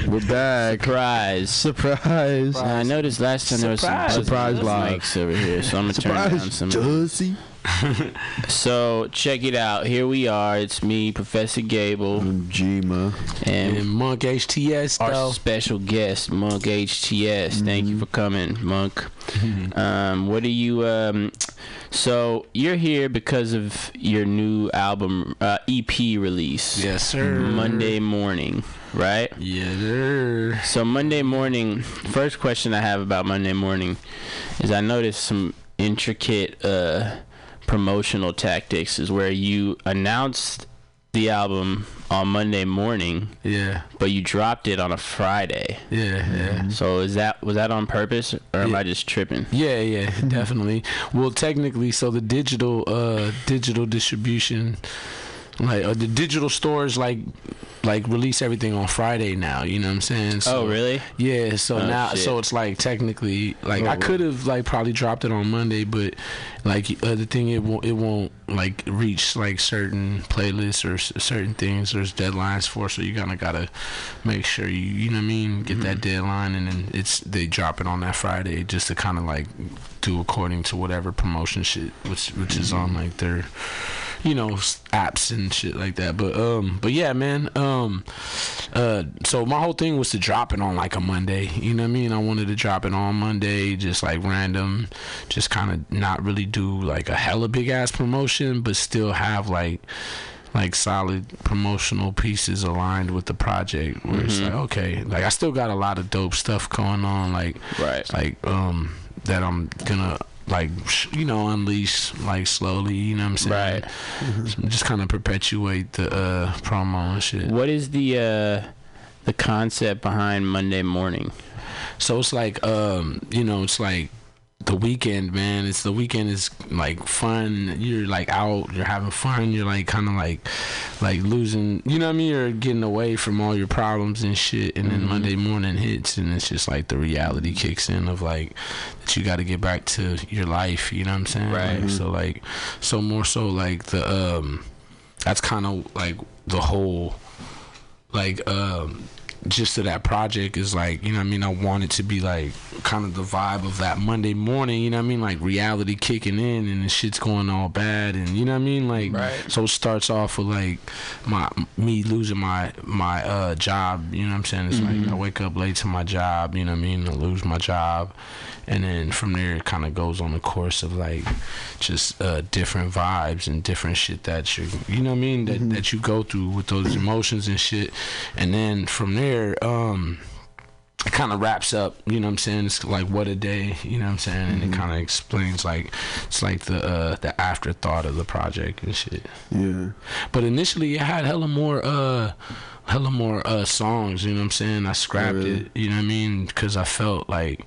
We're back. Surprise. Surprise. I noticed last time there was some Surprise. Surprise mics over here, so I'm gonna turn down Surprise, some. Jussie. So check it out. Here we are. It's me, Professor Gable, Jima. and And Monk HTS our though. special guest, Monk HTS. Thank you for coming, Monk. Um, what are you? Um, so you're here because of your new album uh, EP release. Yes, sir. Monday morning, right? Yeah, sir. So Monday morning. First question I have about Monday morning is I noticed some intricate uh, promotional tactics. Is where you announced the album on Monday morning, Yeah, but you dropped it on a Friday. yeah, yeah. So is that was that on purpose or am Yeah. I just tripping? Yeah, yeah, <laughs> definitely. Well, technically, so the digital, uh, digital distribution, like uh, the digital stores, like, like release everything on Friday now. You know what I'm saying? So, oh really? Yeah. So Oh, now, shit. so it's like technically, like Oh, I could have like probably dropped it on Monday, but like uh, the thing, it won't, it won't like reach like certain playlists or s- certain things. There's deadlines for, so you kind of gotta make sure you, you know what I mean, get that deadline, and then it's they drop it on that Friday just to kind of like do according to whatever promotion shit, which which is on like their you know apps and shit like that. But um but yeah man um uh so my whole thing was to drop it on like a monday. You know what i mean? I wanted to drop it on monday just like random just kind of not really do like a hella big ass promotion but still have like like solid promotional pieces aligned with the project where it's like okay like i still got a lot of dope stuff going on like Right. like um that i'm gonna like you know unleash like slowly you know what i'm saying Right. So just kind of perpetuate the uh promo and shit What is the uh, the concept behind Monday morning? so it's like um you know it's like the weekend man it's the weekend is like fun. You're like out you're having fun you're like kind of like like losing you know what i mean? You're getting away from all your problems and shit and then monday morning hits and it's just like the reality kicks in of like that you got to get back to your life you know what i'm saying? Right. Like, so like so more so like the um that's kind of like the whole like um just to that project is like you know what I mean? I want it to be like kind of the vibe of that Monday morning you know what I mean? Like reality kicking in and the shit's going all bad and you know what I mean? Like Right. so it starts off with like my me losing my my uh job you know what I'm saying? It's like I wake up late to my job you know what I mean? I lose my job and then from there it kind of goes on the course of like just uh different vibes and different shit that you you know what I mean? That that you go through with those emotions and shit. And then from there um it kind of wraps up you know what i'm saying? It's like what a day you know what i'm saying? And it kind of explains like it's like the uh the afterthought of the project and shit. Yeah. but initially it had hella more uh hella more uh songs you know what i'm saying? I scrapped really? it you know what i mean? Because i felt like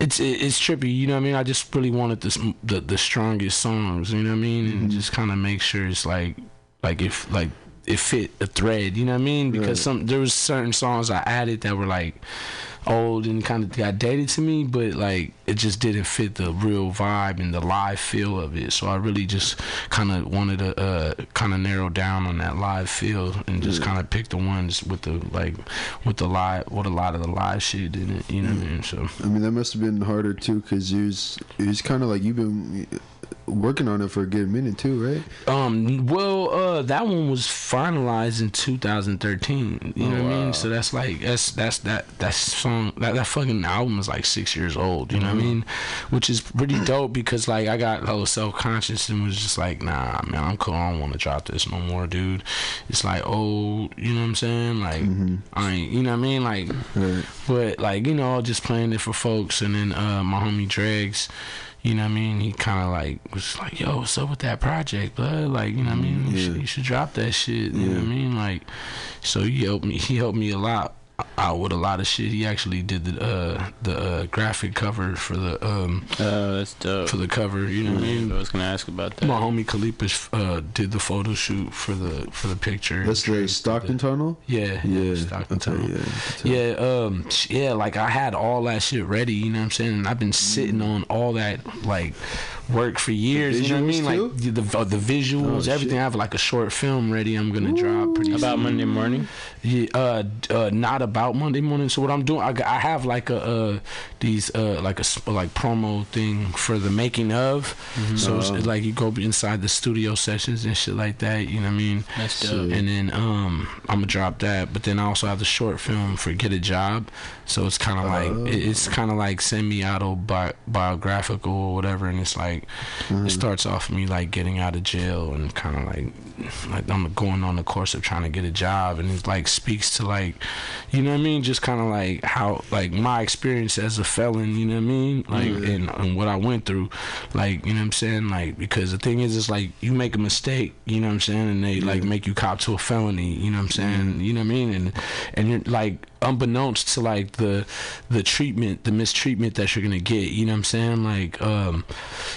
it's it's trippy you know what i mean i just really wanted this the, the strongest songs you know what i mean and mm-hmm. just kind of make sure it's like like if like it fit a thread. You know what I mean? Because Right. some there was certain songs I added that were like old and kind of got dated to me, but like it just didn't fit the real vibe and the live feel of it. So I really just kind of wanted to uh, kind of narrow down on that live feel and just kind of pick the ones with the like with the live with a lot of the live shit in it. You know what I mean? So I mean, that must have been harder too, cause it was it was kind of like you've been working on it for a good minute too, right? Um. Well, uh, that one was finalized in 2013. You know what I mean? So that's like that's that's that that song that that fucking album is like six years old. You know what I mean? Which is pretty <clears throat> dope because like I got a little self conscious and was just like, nah, man, I'm cool. I don't want to drop this no more, dude. It's like, oh, you know what I'm saying? Like, I ain't, you know what I mean? Like, Right. but like you know, just playing it for folks, and then uh, my homie Dregs, you know what I mean? He kind of like was like, "Yo, what's up with that project, bud? Like, you know what I mean? Mm-hmm. You, should, you should drop that shit." You know what I mean? Like, so he helped me. He helped me a lot out with a lot of shit. He actually did the uh, the uh, graphic cover for the um Oh, that's dope. for the cover. You know what I mean? I was gonna ask about that. My homie Kalipas uh, did the photo shoot for the for the picture. That's the Stockton Tunnel. Yeah, Yeah. Stockton Okay, Tunnel. yeah, I can tell. Yeah, um, yeah, like I had all that shit ready, you know what I'm saying? And I've been sitting on all that like work for years, you know what I mean? too? Like the the, uh, the visuals, Oh, everything. shit. I have like a short film ready. I'm gonna drop pretty soon. about soon. Monday morning. Yeah, uh, uh, not about Monday morning. So what I'm doing, I, I have like a uh, these uh, like a s- like promo thing for the making of. So it's like you go inside the studio sessions and shit like that. You know what I mean? That's dope. And then um, I'm gonna drop that. But then I also have the short film for Get a Job. So it's kind of oh. like it's kind of like semi-auto biographical or whatever. And it's like it mm. starts off me like getting out of jail and kind of like like I'm going on the course of trying to get a job. And it like speaks to like you know what I mean, just kind of like how like my experience as a felon. You know what I mean, like and, and what I went through. Like you know what I'm saying, like because the thing is, it's like you make a mistake. You know what I'm saying, and they like make you cop to a felony. You know what I'm saying, you know what I mean, and and you're like unbeknownst to like the the treatment the mistreatment that you're gonna get you know what i'm saying like um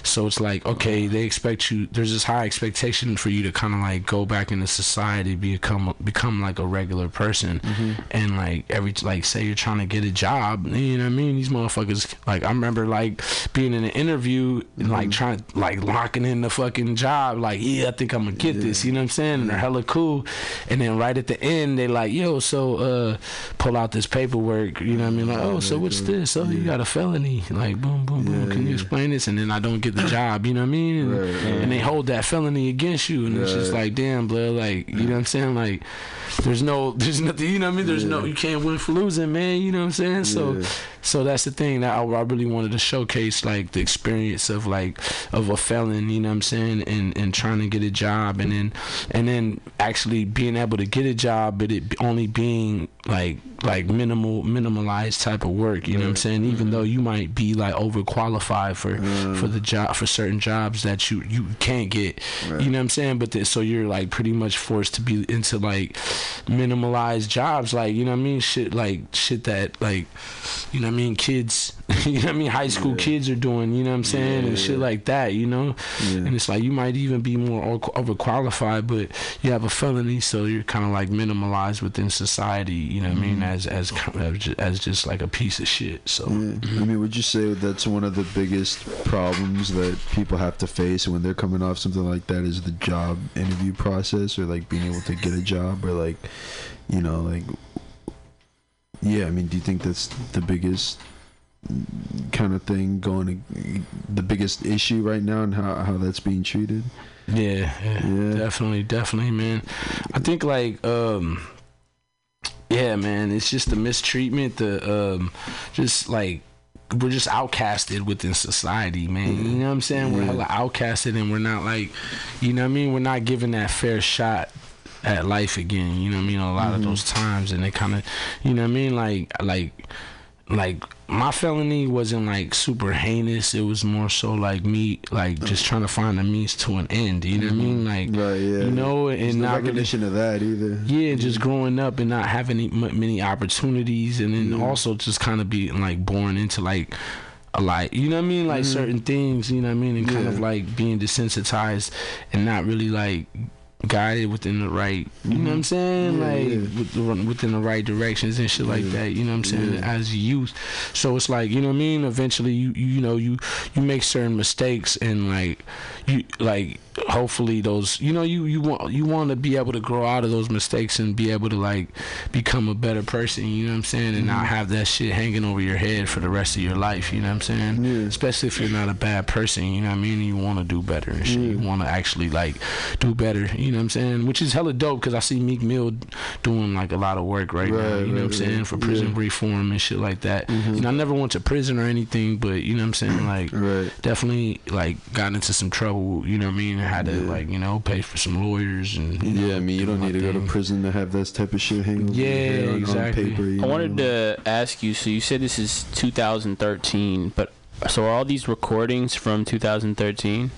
so it's like okay they expect you there's this high expectation for you to kind of like go back into society become become like a regular person. And like every like say you're trying to get a job you know what i mean? These motherfuckers like i remember like being in an interview and like trying like locking in the fucking job like yeah i think i'm gonna get this you know what i'm saying? And they're hella cool. And then right at the end they like yo so uh pull out this paperwork you know what i mean? Like oh so what's this? Oh you got a felony. Like boom boom boom. Can you explain this? And then i don't get the job you know what i mean? And, and they hold that felony against you. And it's just like damn blood like you know what i'm saying? Like there's no there's nothing you know what i mean? There's no you can't win for losing man you know what i'm saying? So so that's the thing that I, I really wanted to showcase like the experience of like of a felon you know what i'm saying and and trying to get a job and then and then actually being able to get a job but it only being like like minimal minimalized type of work you know what i'm saying? Even mm-hmm. though you might be like overqualified for mm. for the job for certain jobs that you you can't get you know what i'm saying? But the, so you're like pretty much forced to be into like minimalized jobs like you know what i mean? Shit like shit that like you know what i mean kids <laughs> you know what i mean? High school kids are doing you know what i'm saying? And shit like that you know? And it's like you might even be more overqualified but you have a felony so you're kind of like minimalized within society you know what i mean? Mm-hmm. As as as as just like a piece of shit so. Yeah. Mm-hmm. I mean, would you say that's one of the biggest problems that people have to face when they're coming off something like that? Is the job interview process, or like being able to get a job, or like, you know, like, yeah. I mean, do you think that's the biggest kind of thing going, to, the biggest issue right now, and how how that's being treated? Yeah, yeah, Yeah. definitely, definitely, man. I think like um yeah, man, it's just the mistreatment, the um just like we're just outcasted within society, man. You know what I'm saying? We're hella outcasted and we're not like you know what I mean, we're not given that fair shot at life again, you know what I mean? A lot of mm-hmm. those times and it kinda you know what I mean, like like like my felony wasn't like super heinous. It was more so like me, like just oh. trying to find a means to an end. You know what I mean? Mm-hmm. Like, Right. Yeah. you know, and no not really, recognition of that either. yeah, just mm-hmm. growing up and not having any- many opportunities, and then also just kind of being like born into like a like, you know what I mean? Like certain things, you know what I mean, and kind of like being desensitized and not really like guided within the right, you know what I'm mm-hmm. saying? Yeah, like yeah. with the- within the right directions and shit like that. You know what I'm saying? As youth, so it's like you know what I mean. Eventually, you you know you you make certain mistakes and like you like hopefully those you know you you want you want to be able to grow out of those mistakes and be able to like become a better person. You know what I'm saying? And not mm-hmm. have that shit hanging over your head for the rest of your life. You know what I'm saying? Yeah. Especially if you're not a bad person. You know what I mean? You want to do better and shit. You want to actually like do better. You know what I'm saying? Which is hella dope because I see Meek Mill doing like a lot of work right, now. Right, You know right, what I'm saying? For prison Yeah. reform and shit like that. You know, I never went to prison or anything, but you know what I'm saying? Like, Right. definitely like got into some trouble. You know what I mean? I had to Yeah. like you know pay for some lawyers and you know, Yeah, I mean, you don't need to go to prison to have that type of shit hanging Yeah, your on, exactly. on paper. You I wanted to ask you. So you said this is 2013, but so are all these recordings from 2013?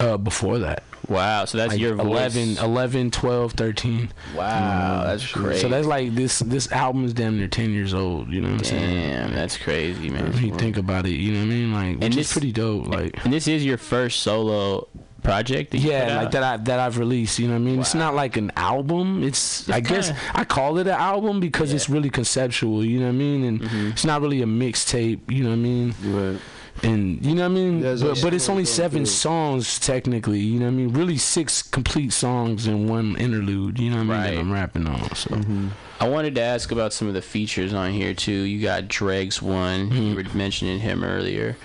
Uh, before that, Wow. So that's like your voice. 11, 11, 12, 13. Wow, that's crazy. So that's like this. This album is damn near ten years old. You know what I'm saying? damn. That's crazy, man. When you think about it, you know what I mean? Like, which And is pretty dope. Like, And this is your first solo project. Yeah, like that I that I've released. You know what I mean? It's not like an album. It's, I guess I call it an album because it's really conceptual. You know what I mean? And Mm-hmm. it's not really a mixtape. You know what I mean? Right. And you know what I mean? Yeah, but, but it's only seven through. songs technically. You know what I mean? Really six complete songs and one interlude. You know what I mean? Right. That I'm rapping on. So. Mm-hmm. I wanted to ask about some of the features on here too. You got Dregs one. Mm-hmm. You were mentioning him earlier.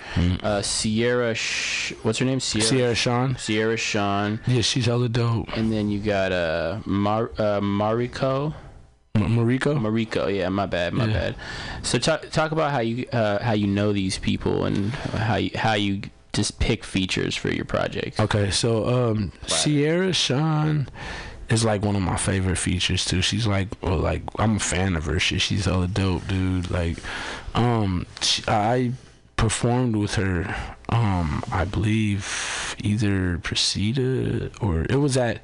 Uh, Sierra, Sh- what's her name? Sierra. Sierra Sean. Sierra Sean. Yeah, she's hella dope. And then you got uh, Mar- uh Mariko. Mariko. Mariko, yeah, my bad, my Yeah. bad. So talk talk about how you uh, how you know these people and how you how you just pick features for your project. Okay, so um, Sierra Sean is like one of my favorite features too. She's like, well, like I'm a fan of her. Shit, she's hella dope, dude. Like, um, she, I performed with her. Um, I believe either Presidio or it was at.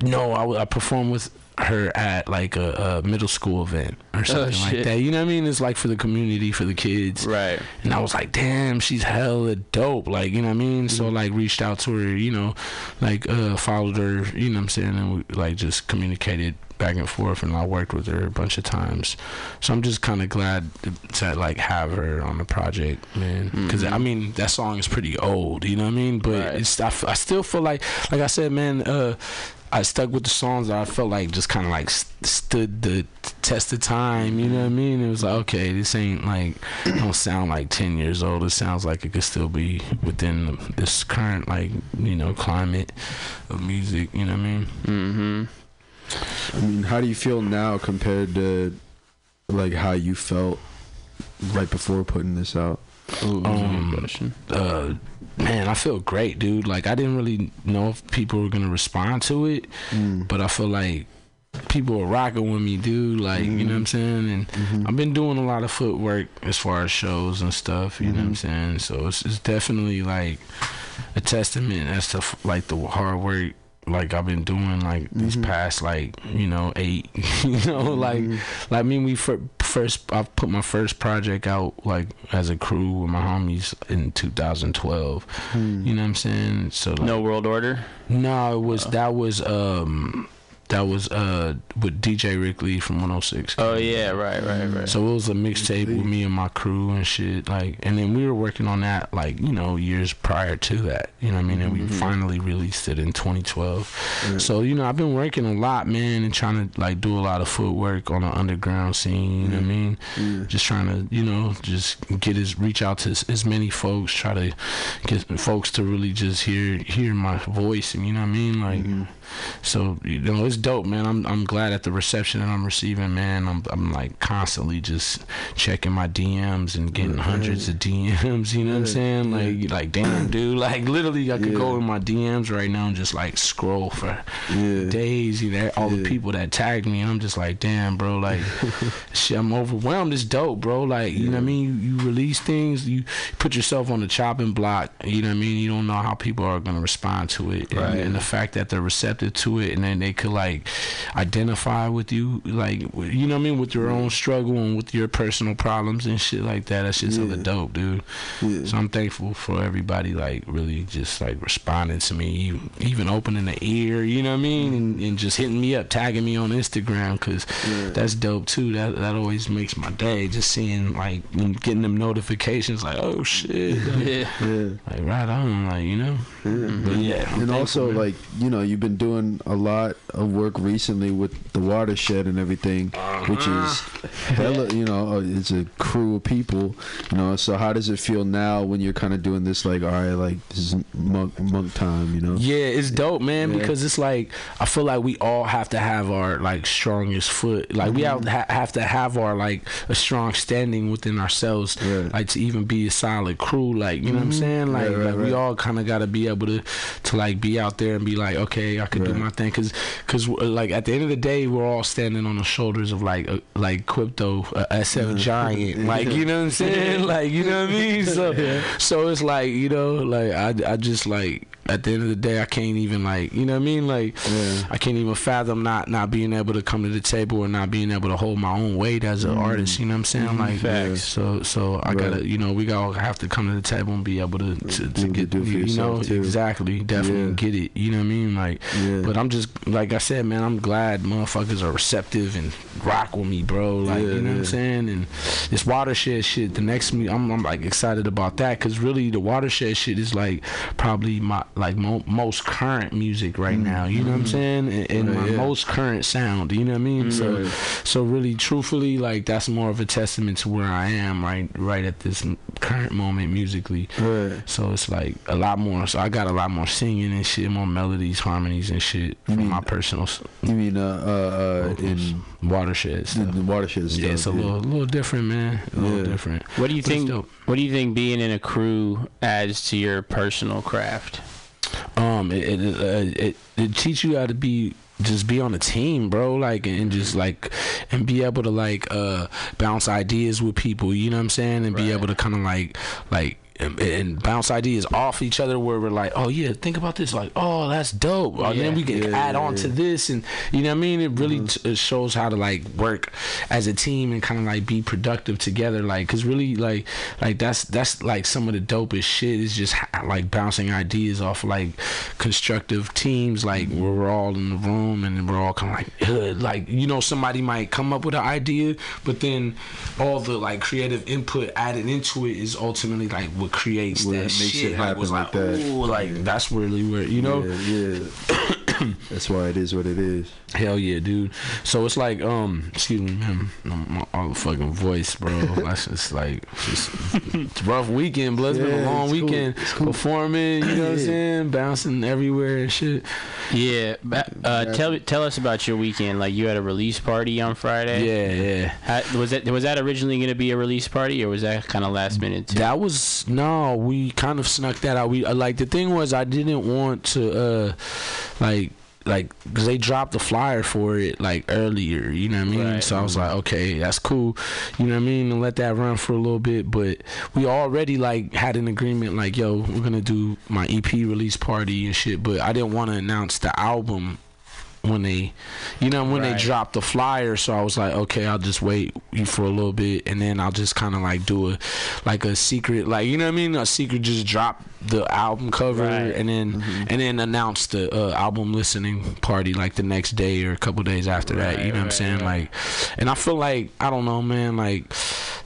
No, I, I performed with her at like a, a middle school event or something like that. You know what I mean? It's like for the community, for the kids. Right. And I was like, damn, she's hella dope. Like, you know what I mean? So like reached out to her, you know, like uh followed her, you know what I'm saying, and we like just communicated back and forth and I worked with her a bunch of times. So I'm just kind of glad to, like have her on the project, man. because I mean, that song is pretty old, you know what I mean? But Right. it's I, f- I still feel like like I said, man, uh I stuck with the songs that I felt like just kind of like st- stood the t- test of time. You know what I mean? It was like, okay, this ain't like don't sound like ten years old. It sounds like it could still be within this current like you know climate of music. You know what I mean? Mm-hmm. I mean, how do you feel now compared to like how you felt right before putting this out? Um, question. uh, man, I feel great, dude. Like I didn't really know if people were gonna respond to it, mm. but I feel like people are rocking with me, dude. Like you know what I'm mm-hmm. saying. And mm-hmm. I've been doing a lot of footwork as far as shows and stuff. You know what I'm mm-hmm. saying. So it's, it's definitely like a testament as to like the hard work. Like I've been doing like these past like you know eight <laughs> you know like like I mean we fir- first I put my first project out like as a crew with my homies in 2012 you know what I'm saying? So like, No world order. no, it was that was um that was uh with DJ Rick Lee from 106. Oh yeah, right, right, right. So it was a mixtape with me and my crew and shit. Like, and then we were working on that like you know years prior to that. You know what I mean? And we finally released it in 2012. So you know I've been working a lot, man, and trying to like do a lot of footwork on the underground scene. You know what I mean? Just trying to you know just get as reach out to as, as many folks. Try to get folks to really just hear hear my voice. And you know what I mean? Like. So you know it's dope, man. I'm I'm glad at the reception that I'm receiving, man. I'm I'm like constantly just checking my DMs and getting hundreds of DMs. You know what I'm saying? Like like damn, dude. Like literally, I could go in my DMs right now and just like scroll for Yeah. days. You know, all the people that tagged me, and I'm just like, damn, bro. Like, <laughs> shit, I'm overwhelmed. It's dope, bro. Like, you know what I mean? You, you release things, you put yourself on the chopping block. You know what I mean? You don't know how people are gonna respond to it, and, and the fact that they're receptive to it, and then they could like identify with you, like you know what I mean, with your own struggle and with your personal problems and shit like that. That shit's hella dope, dude. So I'm thankful for everybody like really just like responding to me, even, opening the ear, you know what I mean, and, and just hitting me up, tagging me on Instagram, cause that's dope too. That that always makes my day. Just seeing like getting them notifications, like oh shit, Yeah. Yeah. <laughs> like right on, like you know. But yeah, I'm and also like you know you've been doing a lot of work recently with the watershed and everything uh-huh. which is hella you know uh, it's a crew of people you know so how does it feel now when you're kind of doing this like all right like this is monk monk time you know Yeah, it's dope, man, Yeah. because it's like I feel like we all have to have our like strongest foot. Like we mm-hmm. have have to have our like a strong standing within ourselves, Right. like to even be a solid crew. Like you know what I'm mm-hmm. saying? Like, Right, right, like we all kind of got to be able to to like be out there and be like, okay, I could do my thing, because because uh, like at the end of the day, we're all standing on the shoulders of like a, like crypto uh, uh SF mm-hmm. giant. Like you know what I'm saying? <laughs> Like you know what I mean? So so it's like you know like I I just like at the end of the day I can't even like you know what I mean like Yeah. I can't even fathom not not being able to come to the table or not being able to hold my own weight as an mm-hmm. artist you know what I'm saying mm-hmm. like Facts. so so I Right. gotta you know we gotta have to come to the table and be able to to, to to get it for you know too. exactly definitely Yeah. get it you know what I mean like Yeah. but I'm just like I said man I'm glad motherfuckers are receptive and rock with me bro like you know what I'm saying and this watershed shit the next me I'm, I'm like excited about that because really the watershed shit is like probably my like mo- most current music right now you know what I'm saying and, and Mm-hmm. Right, my yeah. most current sound you know what I mean so Right. so really truthfully like that's more of a testament to where I am right right at this current moment musically right so it's like a lot more so I got a lot more singing and shit more melodies harmonies and shit from mean- my personal you mean uh uh, uh in, watershed stuff the watershed stuff yeah it's a little little different man a little Yeah. different What do you But think? What do you think being in a crew adds to your personal craft? Um it it, uh, it it teach you how to be just be on a team bro like and just like and be able to like uh bounce ideas with people you know what i'm saying? And be able to kind of like like and, and bounce ideas off each other where we're like oh yeah think about this. Like oh that's dope. And then we can Yeah, add yeah, on to this. And you know what i mean? It really mm-hmm. t- it shows how to like work as a team and kind of like be productive together. Like because really like like that's that's like some of the dopest shit is just ha- like bouncing ideas off like constructive teams like mm-hmm. where we're all in the room and we're all kind of like "Ugh," like you know somebody might come up with an idea but then all the like creative input added into it is ultimately like what creates What that makes shit it happen was like like, that. ooh, like that's really where you know yeah, yeah. <coughs> that's why it is what it is Hell yeah, dude. So it's like, um, excuse me, man, my, my all fucking voice, bro. <laughs> That's just like, just it's a rough weekend, blood. It's been a long it's cool. weekend cool. performing. You know what I'm saying? Bouncing everywhere and shit. Yeah, uh, tell tell us about your weekend. Like you had a release party on Friday. Yeah, yeah. How, was that was that originally going to be a release party, or was that kind of last minute? Too? That was no, we kind of snuck that out. We uh, like the thing was I didn't want to uh like like because they dropped the flyer for it like earlier you know what i mean? Right. so i was mm-hmm. like okay that's cool. You know what i mean? And let that run for a little bit. But we already like had an agreement like yo we're gonna do my ep release party and shit. But i didn't want to announce the album when they you know when Right. they dropped the flyer so i was like okay i'll just wait for a little bit and then i'll just kind of like do a like a secret like you know what i mean a secret just drop the album cover Right. and then and then announce the uh, album listening party like the next day or a couple days after that you Right, know what i'm saying right. like and i feel like i don't know man like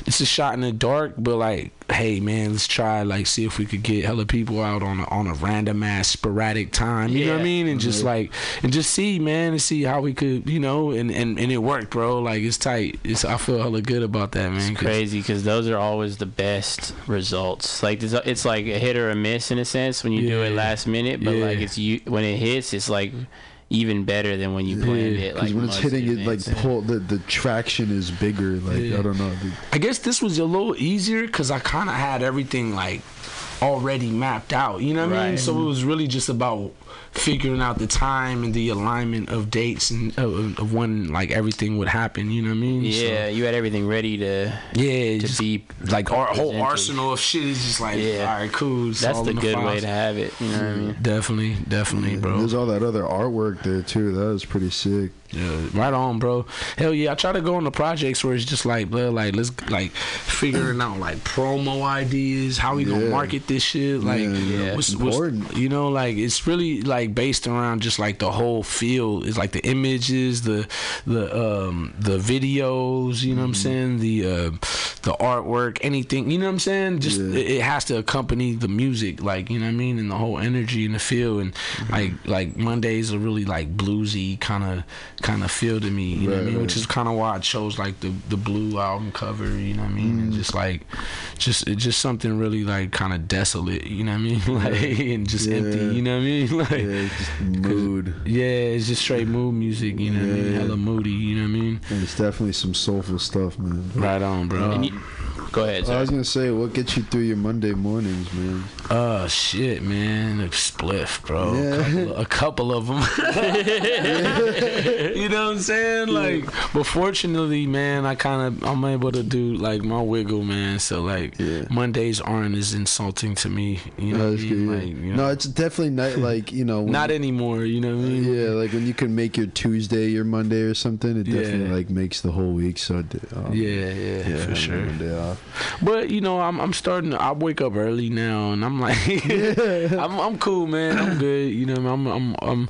it's a shot in the dark but like hey man let's try like see if we could get hella people out on a, on a random ass sporadic time you know what i mean? And just mm-hmm. like and just see man and see how we could you know and and, and it worked bro. Like it's tight. It's i feel hella good about that man. It's 'cause- crazy because those are always the best results. Like it's, it's like a hit or a miss in a sense when you do it last minute, but like it's you when it hits, it's like even better than when you planned Yeah, it. because Like when it's hitting it like pull the, the traction is bigger like Yeah. i don't know dude. I guess this was a little easier because I kind of had everything like already mapped out. You know what I mean? So it was really just about figuring out the time and the alignment of dates and of, of when like everything would happen. You know what I mean? So- Yeah, you had everything ready to yeah, to just be like our whole arsenal of shit is just like, Yeah. all right, cool. it's That's all the in good way to have it. You know what I mean? Definitely, definitely, bro. There's all that other artwork there too. That was pretty sick. Yeah, right on, bro. Hell yeah, I try to go on the projects where it's just like, bro, like let's like figuring out like promo ideas, how we gonna market this shit, like Yeah, what's, important. what's you know, like it's really like based around just like the whole feel. It's like the images, the the um the videos, you know what I'm saying, the uh the artwork, anything, you know what I'm saying. Just Yeah. it, it has to accompany the music, like you know what I mean, and the whole energy and the feel, and like like Mondays are really like bluesy kind of kind of feel to me, you know what I mean, right. which is kind of why I chose like the the blue album cover, you know what I mean, and just like just it just something really like kind of desolate, you know what I mean, <laughs> like and just empty, you know what I mean, <laughs> like. Yeah, just mood. Yeah, it's just straight mood music, you know what I mean? Yeah. Hella moody, you know what I mean? And it's definitely some soulful stuff, man. Right on, bro. And you, go ahead. I was gonna say, what gets you through your Monday mornings, man? Uh, shit, man. A spliff, bro. Yeah. A, couple, a couple of them. <laughs> you know what I'm saying? Like, but fortunately, man, I kind of I'm able to do like my wiggle, man. So like Yeah. Mondays aren't as insulting to me. You know, what I That's mean? good. yeah. like, you know, No, it's definitely not like you know. <laughs> not anymore. You know what I mean? Yeah, like when you can make your Tuesday your Monday or something, it Yeah. definitely like makes the whole week so. Um, Yeah, yeah, for sure. But you know, I'm I'm starting. To, I wake up early now, and I'm like, <laughs> I'm I'm cool, man. I'm good. You know, I'm I'm I'm.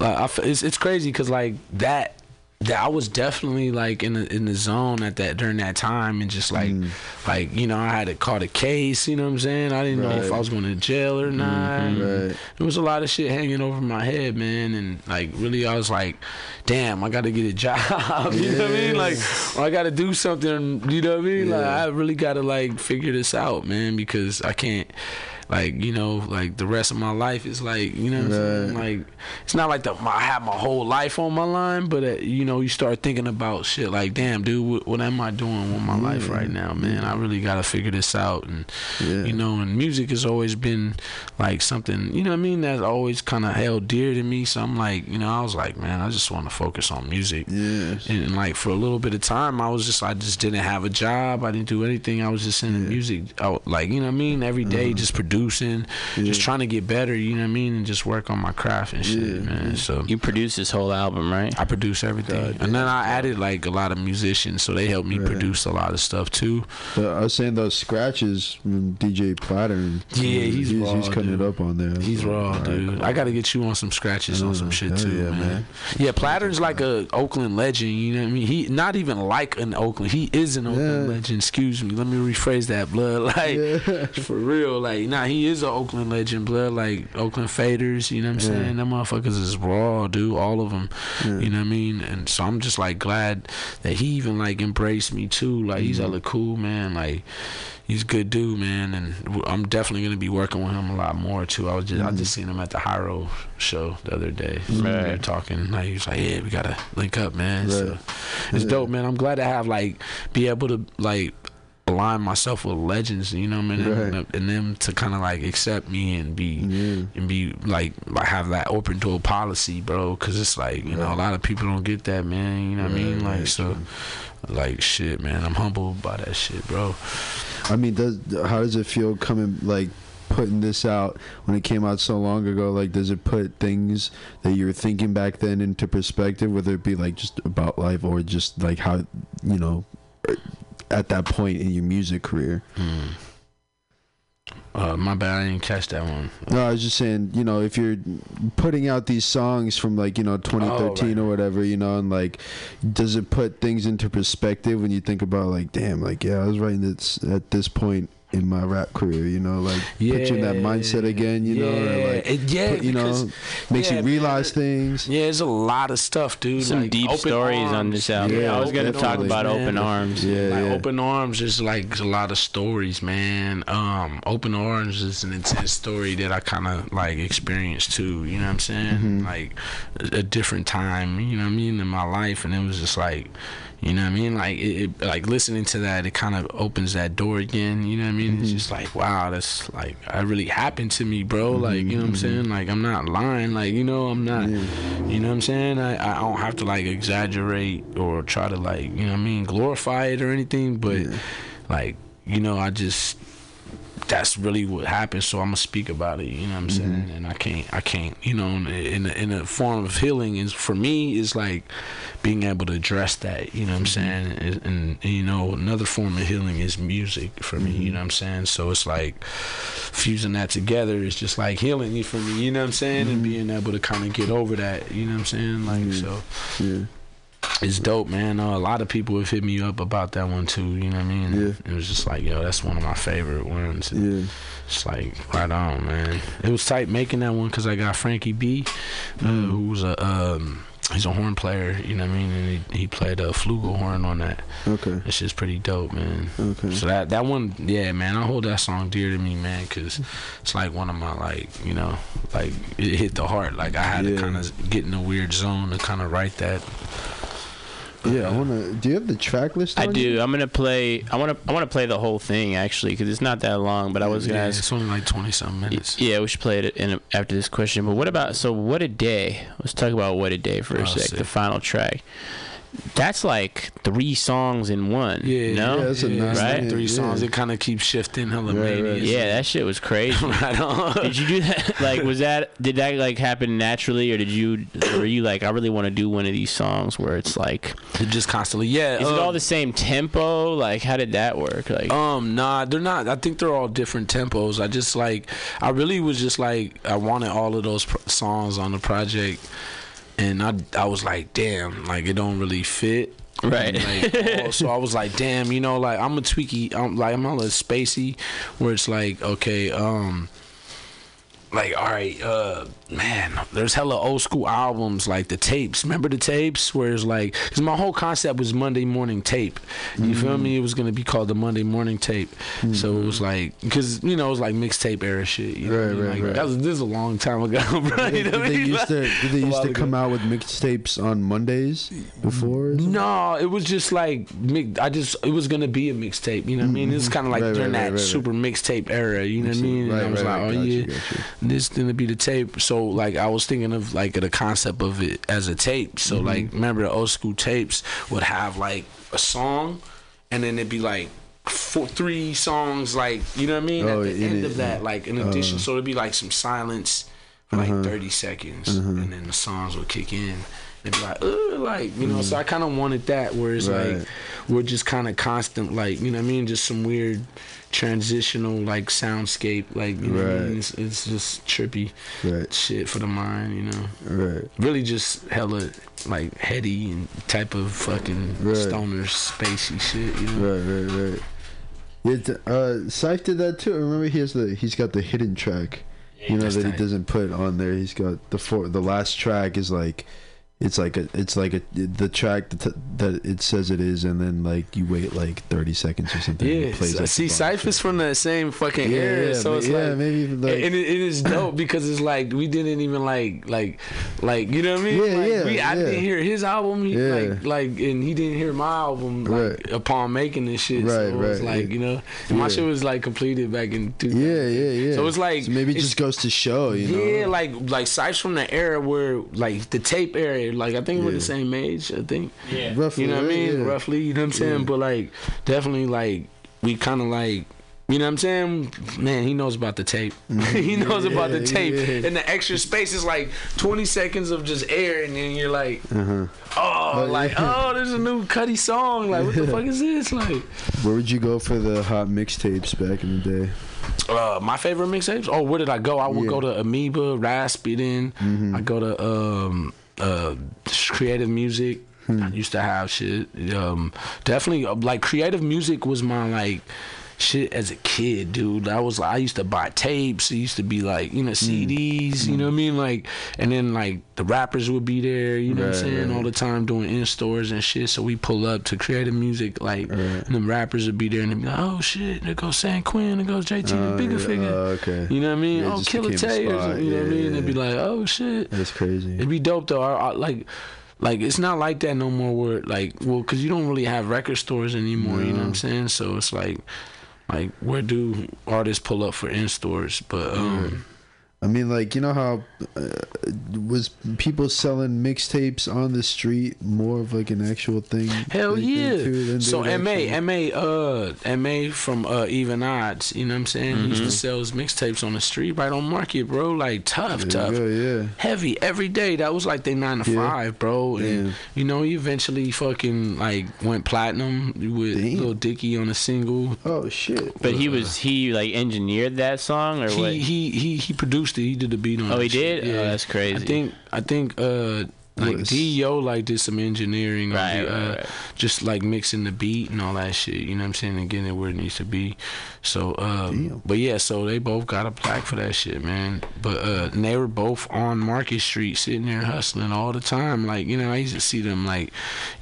I, I f- it's it's crazy because like that. That I was definitely like in the in the zone at that during that time and just like mm. like you know I had to call a case you know what I'm saying I didn't know if I was going to jail or mm-hmm. not Right. there was a lot of shit hanging over my head, man, and like really, I was like, "Damn, I got to get a <laughs> job." you know what I mean? Like, I got to do something. You know what I mean? Like, I really got to like figure this out, man, because I can't. Like you know, like the rest of my life is like you know, what I'm saying? Right. like it's not like the I have my whole life on my line, but uh, you know, you start thinking about shit like, damn, dude, what, what am I doing with my life right now, man? I really got to figure this out, and Yeah. you know, and music has always been like something, you know what I mean, that's always kind of held dear to me. So I'm like, you know, I was like, man, I just want to focus on music. Yeah. And, and, like for a little bit of time, I was just, I just didn't have a job. I didn't do anything. I was just in the music, out, like, you know what I mean, every day just producing, just trying to get better, you know what I mean, and just work on my craft and shit, Yeah. man. So You produced this whole album, right? I produce everything, and then I added like a lot of musicians, so they helped me produce a lot of stuff too. The, I was saying those scratches from DJ Platurn. Yeah, he's he's, raw, he's cutting dude. it up on there. He's raw, Alright, dude. cool. I got to get you on some scratches on some shit too, yeah, man. man. Yeah, Platurn's like a Oakland legend. You know what I mean? He not even like an Oakland. He is an Oakland Yeah. legend. Excuse me. Let me rephrase that, blood. <laughs> Like Yeah. for real. Like nah, he is an Oakland legend, blood. Like Oakland Faders. You know what I'm Yeah. saying? Them motherfuckers is raw, dude. All of them. You know what I mean? And so I'm just like glad that he even like embraced me too. Like he's hella mm-hmm. cool, man. Like he's a good dude, man, and I'm definitely gonna be working with him a lot more too. I was just I just mm-hmm. seen him at the Hiero show the other day. Mm-hmm. We were Right. talking. Like he was like, "Yeah, we gotta link up, man." So it's Yeah. dope, man. I'm glad to have like be able to like align myself with legends, you know what I mean, and, Right. and them to kind of like accept me and be Yeah. and be like like have that open door policy, bro. Because it's like you know a lot of people don't get that, man. You know what I mean? Like right, so, like shit, man. I'm humbled by that shit, bro. I mean, does how does it feel coming like putting this out when it came out so long ago? Like, does it put things that you were thinking back then into perspective, whether it be like just about life or just like how you know at that point in your music career? Uh, my bad, I didn't catch that one. No, I was just saying, you know, if you're putting out these songs from like, you know, 2013 right. or whatever, you know, and like, does it put things into perspective when you think about like, damn, like, yeah, I was writing this at this point in my rap career, you know, like put you in that mindset again, you know, or like, It- yeah, put- you know, makes yeah, you realize things. Yeah, there's a lot of stuff, dude. Some like, deep Open stories on this album. Yeah, I was gonna talk Arms, about man. Open Arms. Yeah, like yeah. open arms is like a lot of stories man um open arms is an intense story that i kind of like experienced too you know what i'm saying Mm-hmm. like a, a different time you know what i mean in my life and it was just like You know what I mean? Like it, it like listening to that, it kind of opens that door again. You know what I mean? It's mm-hmm. just like wow, that's like that really happened to me, bro. Like you know what I'm mm-hmm. saying? Like I'm not lying. Like you know I'm not. You know what I'm saying? I I don't have to like exaggerate or try to like you know what I mean glorify it or anything, but like you know I just that's really what happened so i'm gonna speak about it you know what i'm saying? Mm-hmm. And i can't i can't you know in a, in a form of healing is for me is like being able to address that you know what i'm mm-hmm. saying? And, and, you know another form of healing is music for me you mm-hmm. know what i'm saying? So it's like fusing that together is just like healing for me you know what i'm saying? And being able to kind of get over that you know what i'm saying? Like so Yeah. It's dope, man. Uh, a lot of people have hit me up about that one too. You know what I mean? Yeah. It was just like, yo, that's one of my favorite ones. Yeah. It's like right on, man. It was tight making that one because I got Frankie B, uh, Mm. who was a um, he's a horn player. You know what I mean? And he, he played a flugelhorn on that. Okay. It's just pretty dope, man. Okay. So that that one, yeah, man. I hold that song dear to me, man, because it's like one of my like, you know, like it hit the heart. Like I had Yeah. to kind of get in a weird zone to kind of write that. Yeah, I wanna. Do you have the track list? I do. you? I'm gonna play. I want to. I want to play the whole thing actually because it's not that long. But I was gonna Yeah, ask. it's only like twenty something minutes. Yeah, we should play it in after this question. But what about so what a day? Let's talk about what a day for a Oh, sec. sick. The final track. That's like three songs in one. Yeah, no, Yeah, that's a Yeah, nice it's like right? three yeah. songs. It kind of keeps shifting. Hella Right, right. Yeah, that shit was crazy. <laughs> right on. did you do that? <laughs> Like, was that did that like happen naturally, or did you were you like, I really want to do one of these songs where it's like, It just constantly. Yeah. is it um, all the same tempo? Like, how did that work? Like, Um, nah, they're not. I think they're all different tempos. I just like, I really was just like, I wanted all of those pr- songs on the project, and I, I was like, damn, like it don't really fit. Right. Like, so I was like, damn, you know, like I'm a tweaky, I'm like I'm a little spacey, where it's like, okay, um. Like all right, uh, man, there's hella old school albums like the tapes. Remember the tapes where it's like, cause my whole concept was Monday morning tape. You feel Mm-hmm. me? It was gonna be called the Monday morning tape. So it was like, cause you know it was like mixtape era shit. You know what I Right, mean? right, Like, right. That was this is a long time ago, <laughs> bro. You Did know what they used to? <laughs> Did they used to ago. come out with mixtapes on Mondays before? No, it was just like I just it was gonna be a mixtape. You know what I mean? It's kind of like Mm-hmm. Right, during right, that right, right, super mixtape era. You know what I mean? Right, and I was right, like, right. oh yeah, you, got you. This gonna be the tape. So like I was thinking of like the concept of it as a tape. So Mm-hmm. like remember the old school tapes would have like a song, and then it'd be like. Four, three songs, like you know what I mean. Oh, At the end of that, like in addition, so it'd be like some silence for like Uh-huh. 30 seconds, and then the songs would kick in. It'd be like, Ugh, like you know. So I kind of wanted that, where it's Right. like we're just kind of constant, like you know what I mean, just some weird transitional like soundscape, like you know, what I mean? It's, it's just trippy Right. shit for the mind, you know. Right. Really, just hella like heady and type of fucking Right. stoner spacey shit, you know. Right, right, right. Yeah, t- uh, Syph did that too. Remember, he has the he's got the hidden track. You know that he doesn't put on there. He's got the four. The last track is like, it's like a, it's like a the track that, that it says it is, and then like you wait like thirty seconds or something. and Yeah, it plays, so- like, see, the Cypher's from that same fucking Yeah, era, yeah, so it's yeah, like, maybe even, like- and it, it is dope <laughs> because it's like we didn't even like, like, like you know what I mean? Yeah, like, yeah, we, I didn't hear his album, he, Yeah. like, like, and he didn't hear my album, like, Right. upon making this shit. so Right, it was right, like, you know, my shit was like completed back in. 2000. Yeah, yeah, yeah. So it's like So maybe it just goes to show, you know. yeah, like like Cypher's from the era where like the tape era, like I think we're the same age. I think. yeah. Roughly, You know what I mean? Yeah. Roughly, you know what I'm saying? Yeah. But like, definitely, like, we kind of like, you know what I'm saying? Man, he knows about the tape. <laughs> he knows about the tape. yeah. And the extra space is like 20 seconds of just air, and then you're like, Uh-huh. oh, like, oh, there's a new Cuddy song. Like, what the fuck is this? Like, Where would you go for the hot mixtapes back in the day? uh, my favorite mixtapes. Oh, where did I go? I would Yeah. go to Amoeba, Rasputin. I go to um, uh, Creative Music. I used to have shit. Um, definitely, uh, like creative music was my like shit as a kid, dude. I was like, I used to buy tapes. It used to be like, you know, mm. CDs. You know what I mean? Like, and then like the rappers would be there. You know what I'm saying? right. All the time doing in stores and shit. So we pull up to creative music, like, and the rappers would be there and they'd be like, oh shit, there goes San Quinn, there goes JT, Oh, the bigger yeah. figure. Oh, okay. You know what I mean? Yeah, oh, Killer Tay or spot. something. You know what I mean? yeah, They'd be like, oh shit. That's crazy. It'd be dope though. I, I, like, like it's not like that no more. Where like, well, because you don't really have record stores anymore. You know what I'm saying? So it's like, like where do artists pull up for in stores? But um, I mean, like you know how uh, was people selling mixtapes on the street more of like an actual thing? Hell back yeah! So they Ma actually- Ma uh Ma from uh Even Odds, you know what I'm saying? He used to sell his mixtapes on the street right on Market, bro. Like tough, There tough. go, yeah. Heavy every day. That was like they nine to Yeah. five, bro. And Yeah. you know, he eventually fucking like went platinum with Damn. Lil Dicky on a single. Oh shit! But he was he like engineered that song or what? He he he he produced it. He did the beat on. Oh, he shit. did? Oh, that's crazy. I think I think uh like Dio like did some engineering, Right, the, uh, right. just like mixing the beat and all that shit. You know what I'm saying, and getting it where it needs to be. So, um, but yeah, so they both got a plaque for that shit, man. But uh, and they were both on Market Street, sitting there hustling all the time. Like you know, I used to see them like,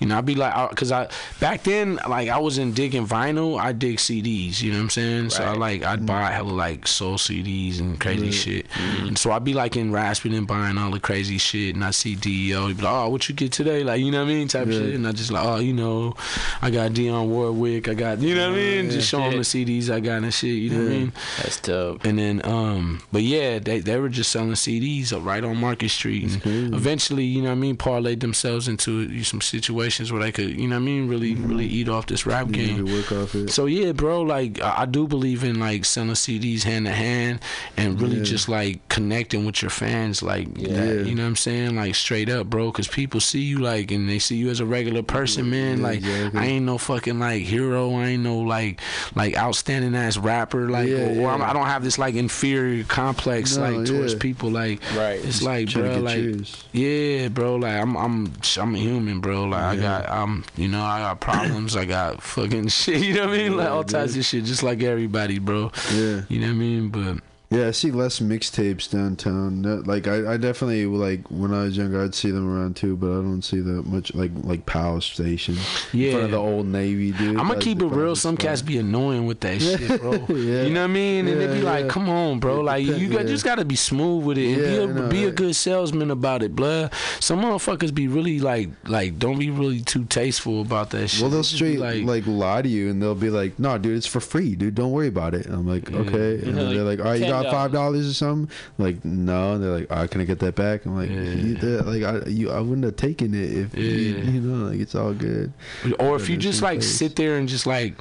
you know, I'd be like, I- cause I back then like I wasn't digging vinyl, I dig CDs. You know what I'm saying? So I like I'd buy hella like soul CDs and crazy shit. And so I'd be like in Rasputin and buying all the crazy shit, and I see Dio. He'd be like, "Oh, what you get today?" Like you know what I mean, type Yeah. shit. And I just like, "Oh, you know, I got Dionne Warwick. I got you know what I mean." Just show him the CDs I got and shit. You know what I mean? That's dope. And then, um, but yeah, they they were just selling CDs right on Market Street. And eventually, you know what I mean, parlayed themselves into some situations where they could, you know what I mean, really really eat off this rap game. need work off it. So yeah, bro, like I I do believe in like selling CDs hand to hand and really Yeah. just like connecting with your fans, like Yeah. that, you know what I'm saying, like straight up, bro, because people see you like and they see you as a regular person, man. Yeah, like. I ain't no fucking like hero, I ain't no like like outstanding ass rapper, like Yeah, or, or yeah. I don't have this like inferior complex No, like towards yeah. people, like Right. It's like, bro, like yours. yeah, bro. Like I'm, I'm, I'm a human, bro. Like I got, I'm, you know, I got problems. I got fucking <laughs> shit. You know what I mean? Like all types of shit, just like everybody, bro. Yeah. You know what I mean? But Yeah, I see less mixtapes downtown. Like I, I definitely like when I was younger, I'd see them around too, but I don't see that much. Like like Power Station, in front of Yeah. the old Navy, dude. I'm gonna Like, keep it real. Some spot. cats be annoying with that shit, bro. <laughs> Yeah. You know what I mean? And they be like, yeah. "Come on, bro. Like you got, yeah. just gotta be smooth with it and Yeah, be a know, be a good salesman about it, blood. Some motherfuckers be really like like don't be really too tasteful about that shit. Well, they'll straight like, lie to you, and they'll be like, "No, dude, it's for free, dude. Don't worry about it." And I'm like, "Okay." And Yeah, they're like, like, "All right, you got $10. five dollars or something?" Like, no. And they're like, "All right, can I get that back?" I'm like, you, they're like, I, you, I wouldn't have taken it if you, Yeah. you know, like it's all good. Or if you just like face. sit there and just like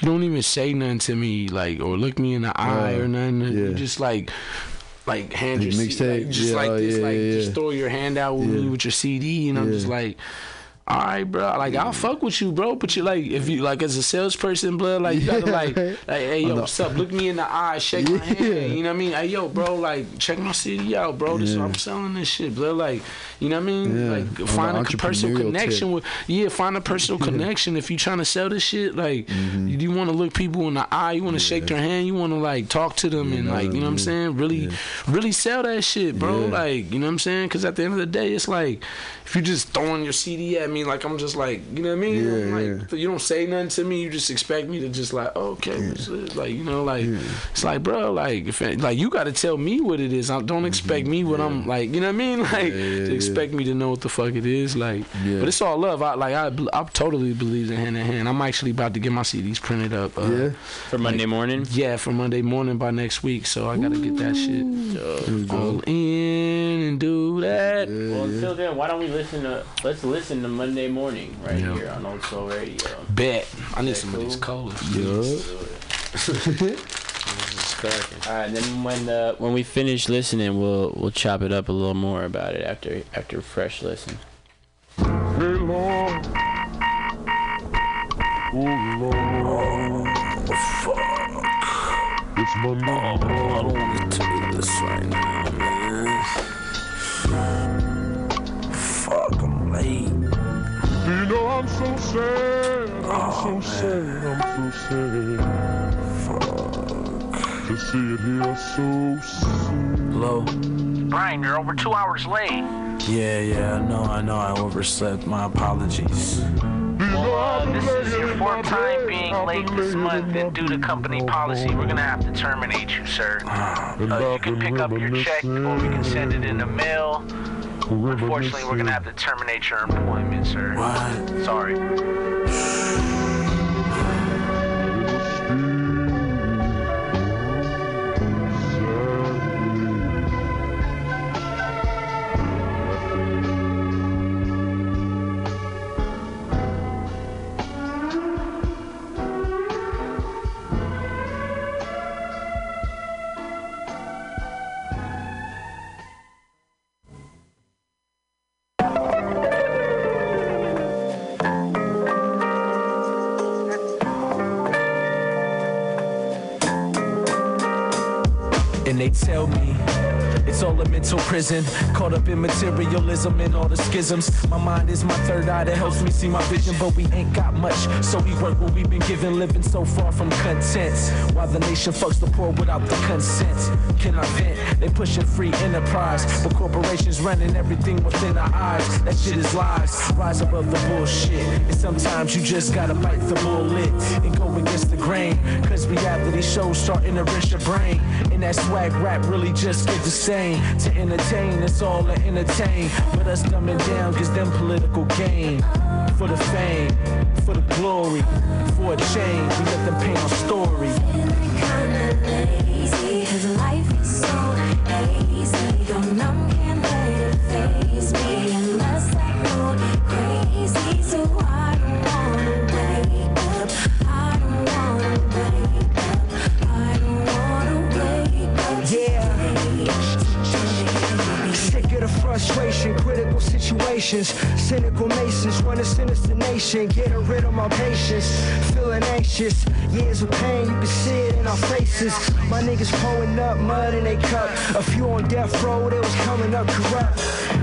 you don't even say nothing to me, like or look me in the oh, eye or nothing. You just like like hand Like your C- mixtape? like, just Yeah, like oh, this, yeah, like yeah, just throw your hand out with me with your CD, and I'm just like. All right, bro. Like I'll fuck with you, bro. But you like, if you like, as a salesperson, blood, like you gotta Yeah, like, like, hey, yo, what's up? Look me in the eye, shake my hand. You know what I mean? Hey, yo, bro, like, check my CD out, bro. This Yeah. I'm selling this shit, blood. Like, you know what I mean? Yeah. Like, find a personal connection tip. with, yeah, find a personal connection. If you trying to sell this shit, like, Mm-hmm. you, want to look people in the eye, you want to shake their hand, you want to like talk to them, and like, you know what I'm saying? Really, really sell that shit, bro. Yeah. Like, you know what I'm saying? Because at the end of the day, it's like, if you just throwing your CD at me, like I'm just like, you know what I mean? Yeah, like, yeah. you don't say nothing to me, you just expect me to just like, okay, what's this? like, you know, like, it's like, bro, like, if it- like you got to tell me what it is. I don't expect me what I'm like, you know what I mean? <laughs> Like, yeah, to yeah. expect me to know what the fuck it is, like. Yeah. But it's all love. I like, I, I totally believe in hand in hand. I'm actually about to get my CDs printed up. Uh, Yeah. For Monday morning. yeah, for Monday morning by next week. So I gotta get that shit all in and do that. Well, until then, why don't we listen to? Let's listen to Monday morning right Yeah. here on Old Soul Radio. Bet. I need Okay, some of these cool. colas. All right, and then when uh, when we finish listening, we'll we'll chop it up a little more about it after after fresh listen. Hey Lord. Oh Lord. Oh, fuck. It's Monday. I don't want to tell you this right now, man. Fuck, I'm late. You know I'm so sad. I'm so sad. I'm so sad. Fuck. To see it here so soon. Hello? Brian, you're over two hours late. Yeah, yeah, I know, I know, I overslept. My apologies. Well, uh, this is your fourth time being late this month, and due to company policy, we're gonna have to terminate you, sir. Uh, you can pick up your check, or we can send it in the mail. Unfortunately, we're gonna have to terminate your employment, sir. What? Sorry. Tell me it's all a mental prison. Caught up in materialism and all the schisms. My mind is my third eye that helps me see my vision, but we ain't got much. So we work what we've been given, living so far from content. While the nation fucks the poor without the consent. Can I vent? They pushing free enterprise, but corporations running everything within our eyes. That shit is lies. Rise above the bullshit. And sometimes you just gotta bite the bullet and go against the grain. Cause reality shows starting to wrench your brain. And that swag rap really just get the same. To entertain, it's all to entertain. But us dumbing down gives them political gain. For the fame, for the glory, for a change. We let them paint our story. lazy, cause life is so easy. Situations. Cynical masons run a sinister nation. Getting rid of my patience. Feeling anxious. Years of pain, you can see it in our faces. My niggas pouring up mud in they cup. A few on death row, they was coming up corrupt.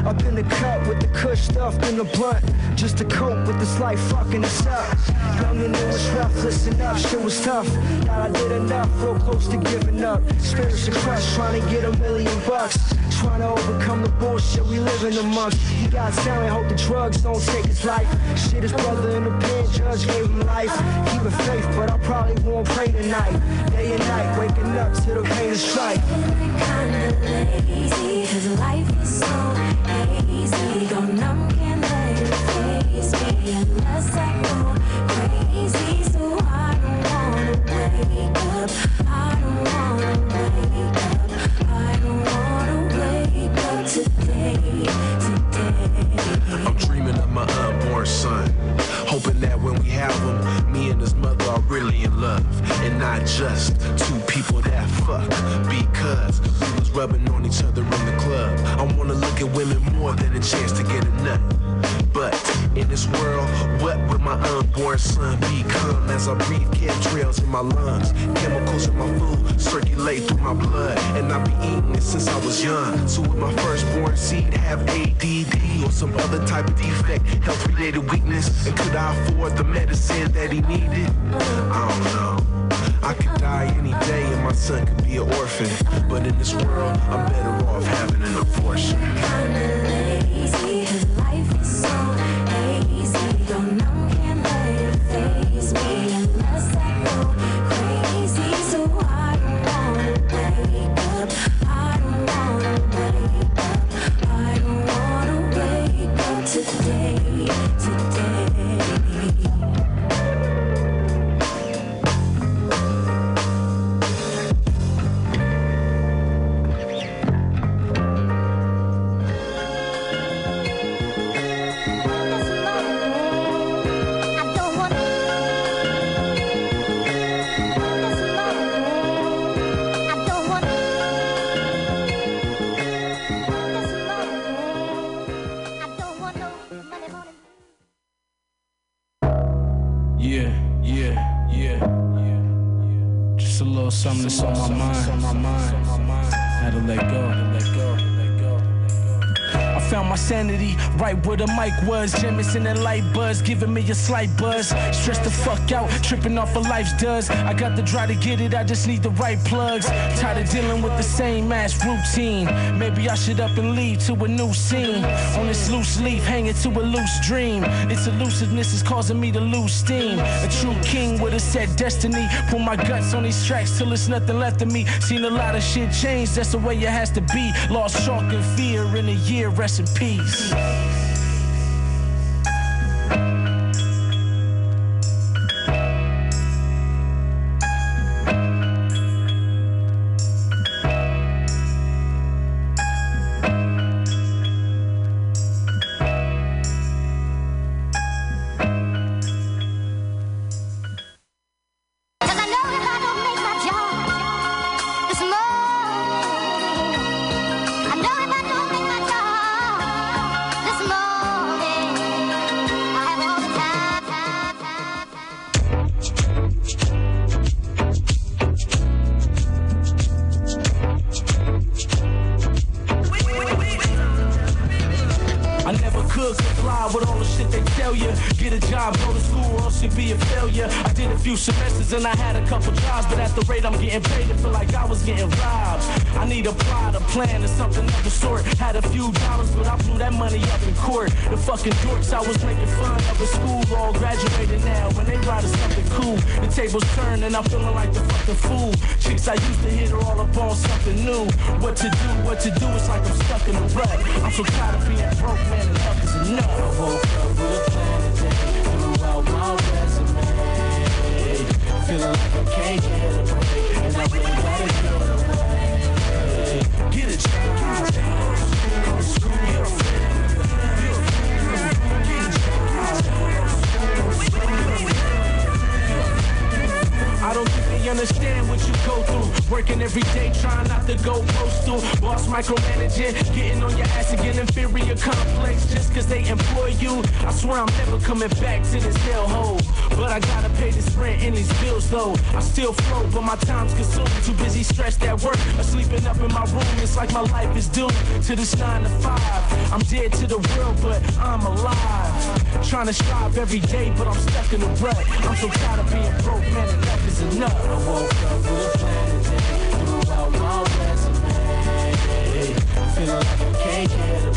Up in the cup with the kush stuffed in the blunt. Just to cope with this life fucking us up. Young and it was rough, listen up, shit was tough. Thought I did enough, real close to giving up. Spirits are crushed, trying to get a million bucks. Trying to overcome the bullshit we living amongst. He got talent, hope the drugs don't take his life. Shit, his brother in the pen, judge gave him life. Keeping faith, but I probably won't pray tonight. Day and night, waking up to the pain and strife. kinda lazy, cause life is so easy. Go numb, can't let it face me unless I go crazy. So I don't wanna wake up. I don't wanna my unborn son. Hoping that when we have him, me and his mother are really in love. And not just two people that fuck. Because we was rubbing on each other in the club. I wanna look at women more than a chance to get a nut. But in this world, what would my unborn son become as I breathe chemtrails in my lungs? Chemicals in my food circulate through my blood, and I've been eating it since I was young. So would my firstborn seed have ADD or some other type of defect, health-related weakness? And could I afford the medicine that he needed? I don't know. I could die any day and my son could be an orphan. But in this world, I'm better off having an abortion. Was. Jameson and light buzz, giving me a slight buzz. Stress the fuck out, tripping off of life's does. I got the dry to get it, I just need the right plugs. Tired of dealing with the same ass routine. Maybe I should up and leave to a new scene. On this loose leaf, hanging to a loose dream. Its elusiveness is causing me to lose steam. A true king with a set destiny. Put my guts on these tracks till it's nothing left of me. Seen a lot of shit change, that's the way it has to be. Lost chalk and fear in a year, rest in peace. Fucking dorks I was making fun of in school all graduated now. When they write something cool, the tables turn and I'm feeling like the fucking fool. Chicks I used to hit are all up on something new. What to do, what to do, it's like I'm stuck in a rut. I'm so tired of being broke, man, enough is enough. I woke up with a my resume. Feeling like I can't get a break, and I really gotta get away. Get a job, I don't think they understand what you go through. Working every day, trying not to go postal. Boss micromanaging, getting on your ass getting inferior complex just cause they employ you. I swear I'm never coming back to this hellhole. But I gotta pay this rent and these bills though. I still flow, but my time's consumed. Too busy stressed at work or sleeping up in my room. It's like my life is doomed to this nine to five. I'm dead to the world, but I'm alive. Trying to strive every day, but I'm stuck in a rut. I'm so tired of being broke, man, enough is enough. I woke up with a plan today, threw out my resume. Feeling like I can't get away.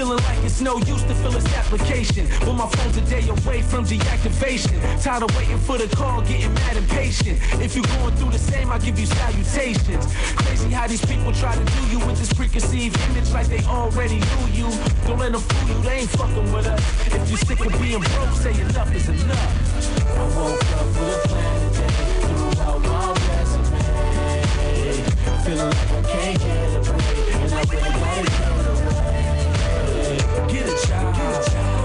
Feeling like it's no use to fill this application. But my phone's a day away from deactivation. Tired of waiting for the call, getting mad and patient. If you're going through the same, I'll give you salutations. Crazy how these people try to do you with this preconceived image like they already knew you. Don't let them fool you, they ain't fucking with us. If you're sick of being broke, say enough is enough. I woke up with a plan today, threw out my resume. Feeling like I can't get a break, and I really gotta away. Get a job, get a job,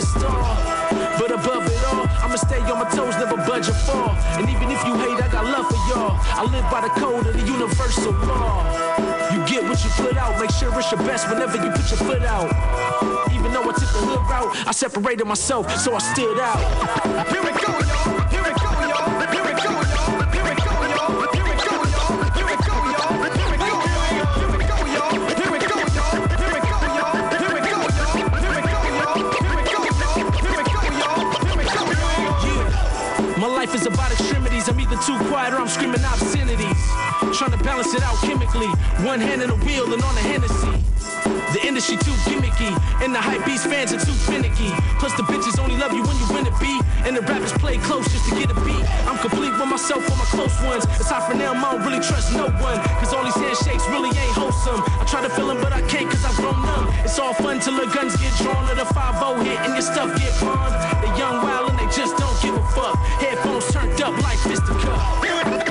to stall. But above it all, I'ma stay on my toes, never budge or fall. And even if you hate, I got love for y'all. I live by the code of the universal law. You get what you put out, make sure it's your best whenever you put your foot out. Even though I took the hood route, I separated myself, so I stood out. Here we go, y'all. Here we go, too quiet or I'm screaming obscenities. Trying to balance it out chemically. One hand in the wheel and on the Hennessy. The industry too gimmicky, and the hype beast fans are too finicky. Plus the bitches only love you when you win a beat, and the rappers play close just to get a beat. I'm complete with myself or my close ones. It's Aside for them, I don't really trust no one, cause all these handshakes really ain't wholesome. I try to fill 'em, but I can't cause I've grown numb. It's all fun till the guns get drawn or the 5-0 hit and your stuff get pawned. The young wild just don't give a fuck. Headphones turned up like. Here we,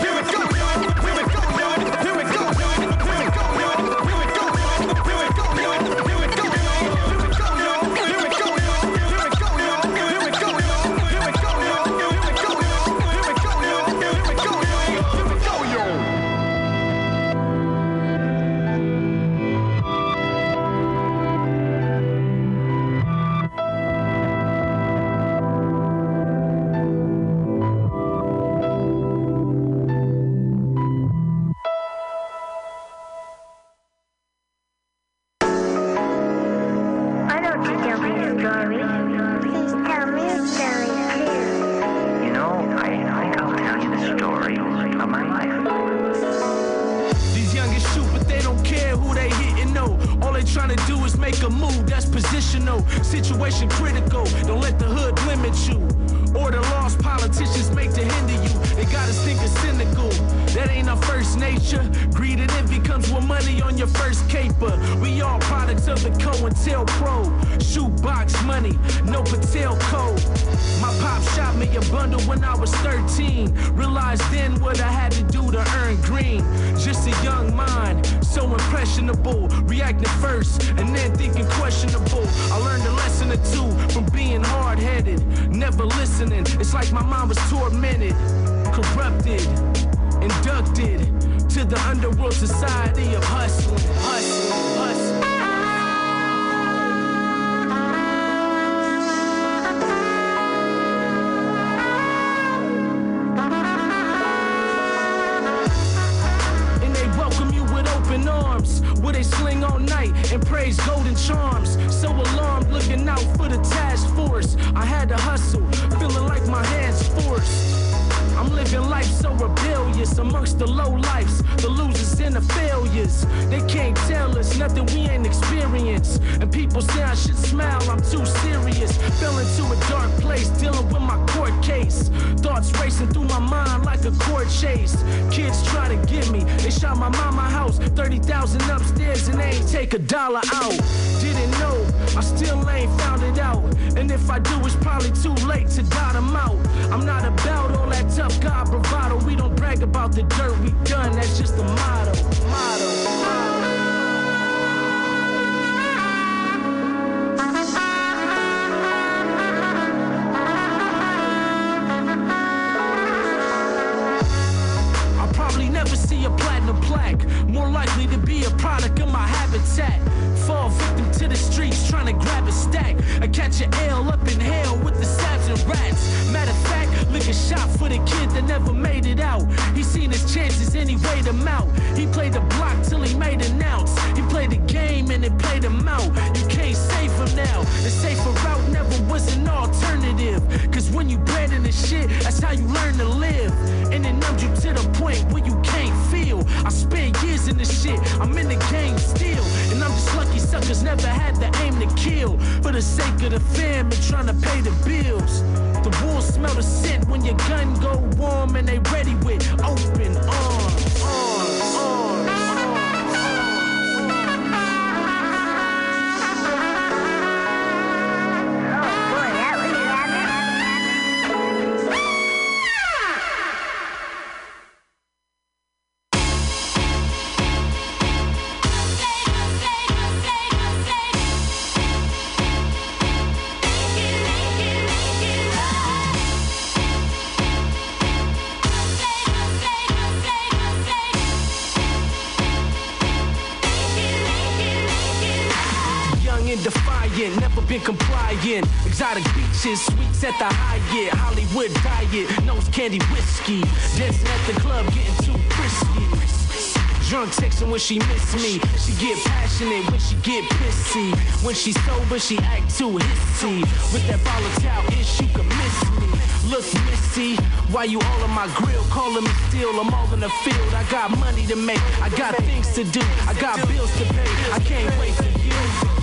I catch an L up in hell with the sabs and rats. Matter of fact, lick a shot for the kid that never made it out. He seen his chances and he weighed them out. He played the block till he made an ounce. He played the game and it played him out. You can't save him now. The safer route never was an alternative. Cause when you bred in the shit, that's how you learn to live. And it numbs you to the point where you years in this shit, I'm in the game still. And I'm just lucky suckers never had the aim to kill. For the sake of the fam and trying to pay the bills. The wolves smell the scent when your gun go warm and they ready with open candy whiskey. Dancing at the club, getting too frisky. Drunk texting when she miss me. She get passionate when she get pissy. When she sober, she act too hissy. With that volatile ish, you can miss me. Look, Missy, why you all on my grill? Calling me still, I'm all in the field. I got money to make, I got things to do, I got bills to pay. I can't wait for you.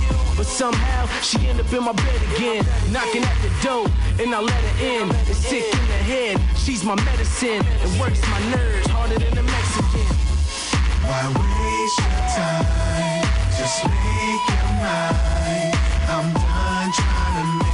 But somehow she end up in my bed again, knocking at the door, and I let her in. It's sick in the head, she's my medicine. It works my nerves harder than a Mexican. Why waste your time? Just make your mind. I'm done trying to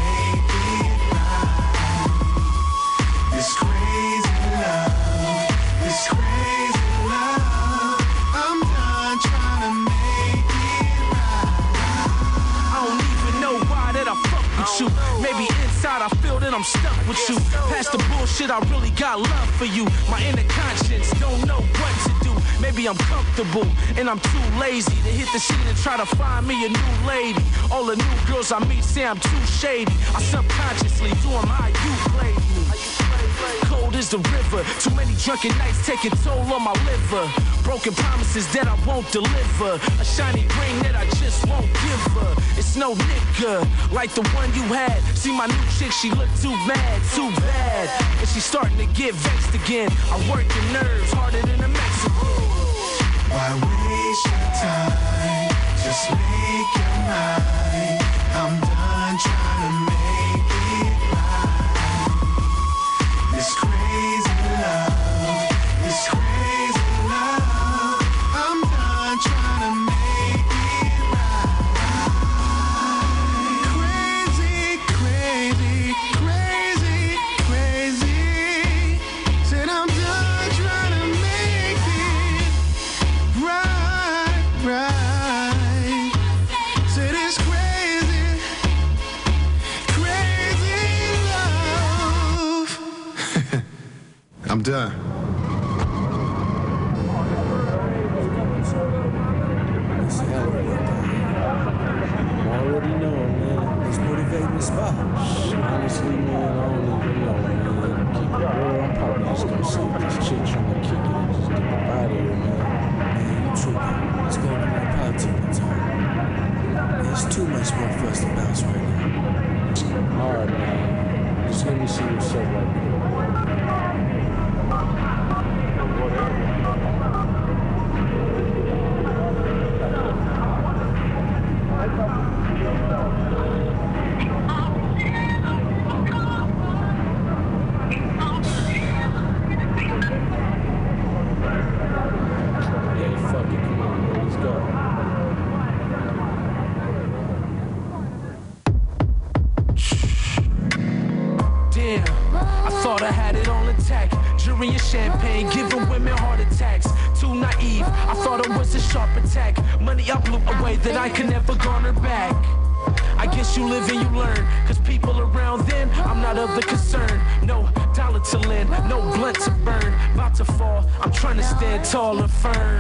I'm stuck with you. Past the bullshit, I really got love for you. My inner conscience don't know what to do. Maybe I'm comfortable and I'm too lazy to hit the scene and try to find me a new lady. All the new girls I meet say I'm too shady. I subconsciously do them how you me. Cold is the river. Too many drunken nights taking toll on my liver. Broken promises that I won't deliver. A shiny ring that I just won't give her. It's no nigga like the one you had. See my new chick, she look too mad, too bad. And she's starting to get vexed again. I work your nerves harder than a Mexican. Why waste your time? Just make your mind. I'm done trying to I'm done. that I could never garner back. I guess you live and you learn, cause people around then, I'm not of the concern. No dollar to lend, no blunt to burn. About to fall, I'm trying to stand tall and firm.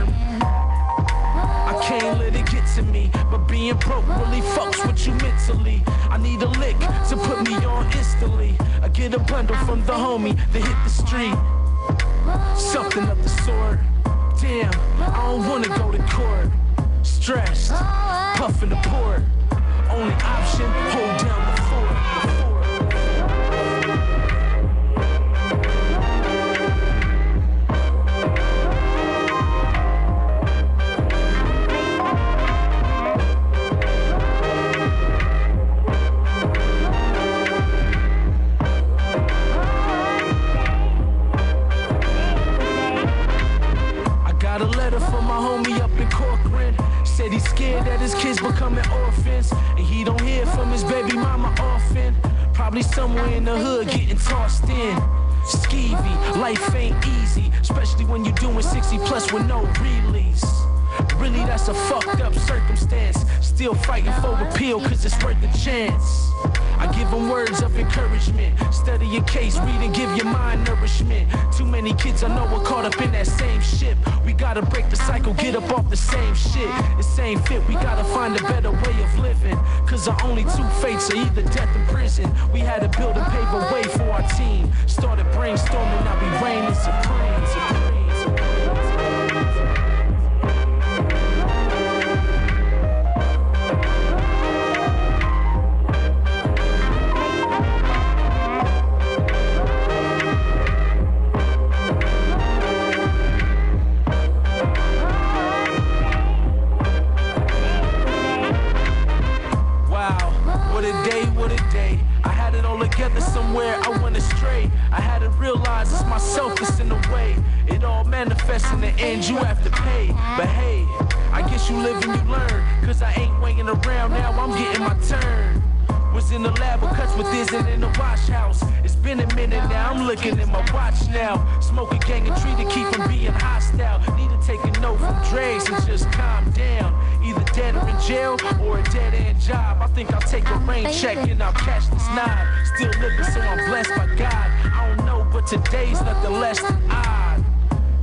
Today's nothing less than odd.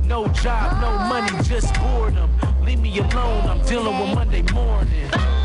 No job, no money, just boredom. Leave me alone, I'm dealing with Monday morning.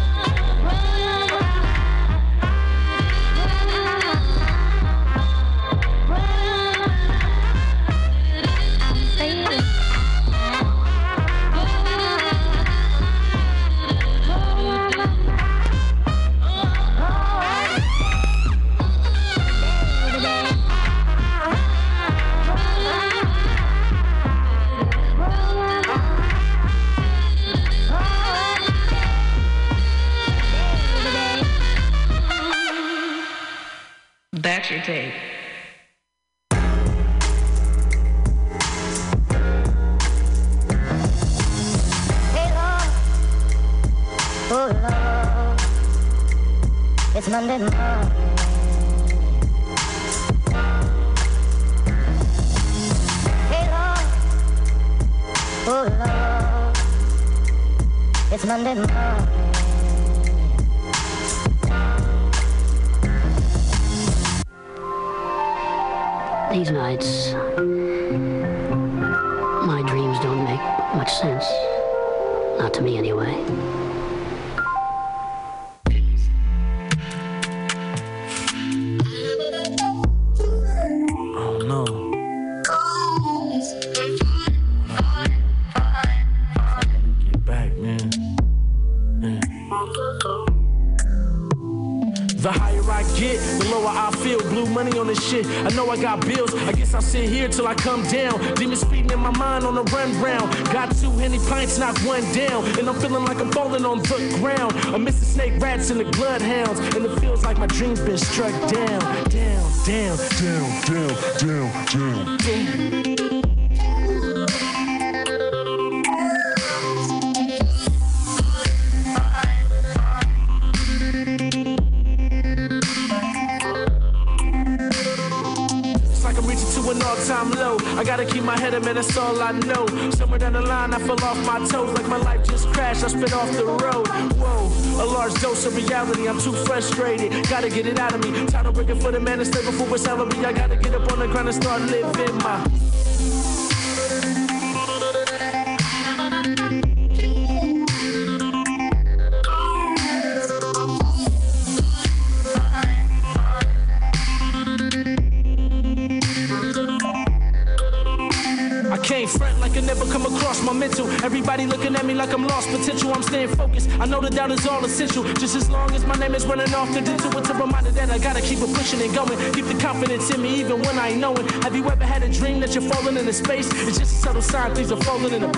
Things are falling in place.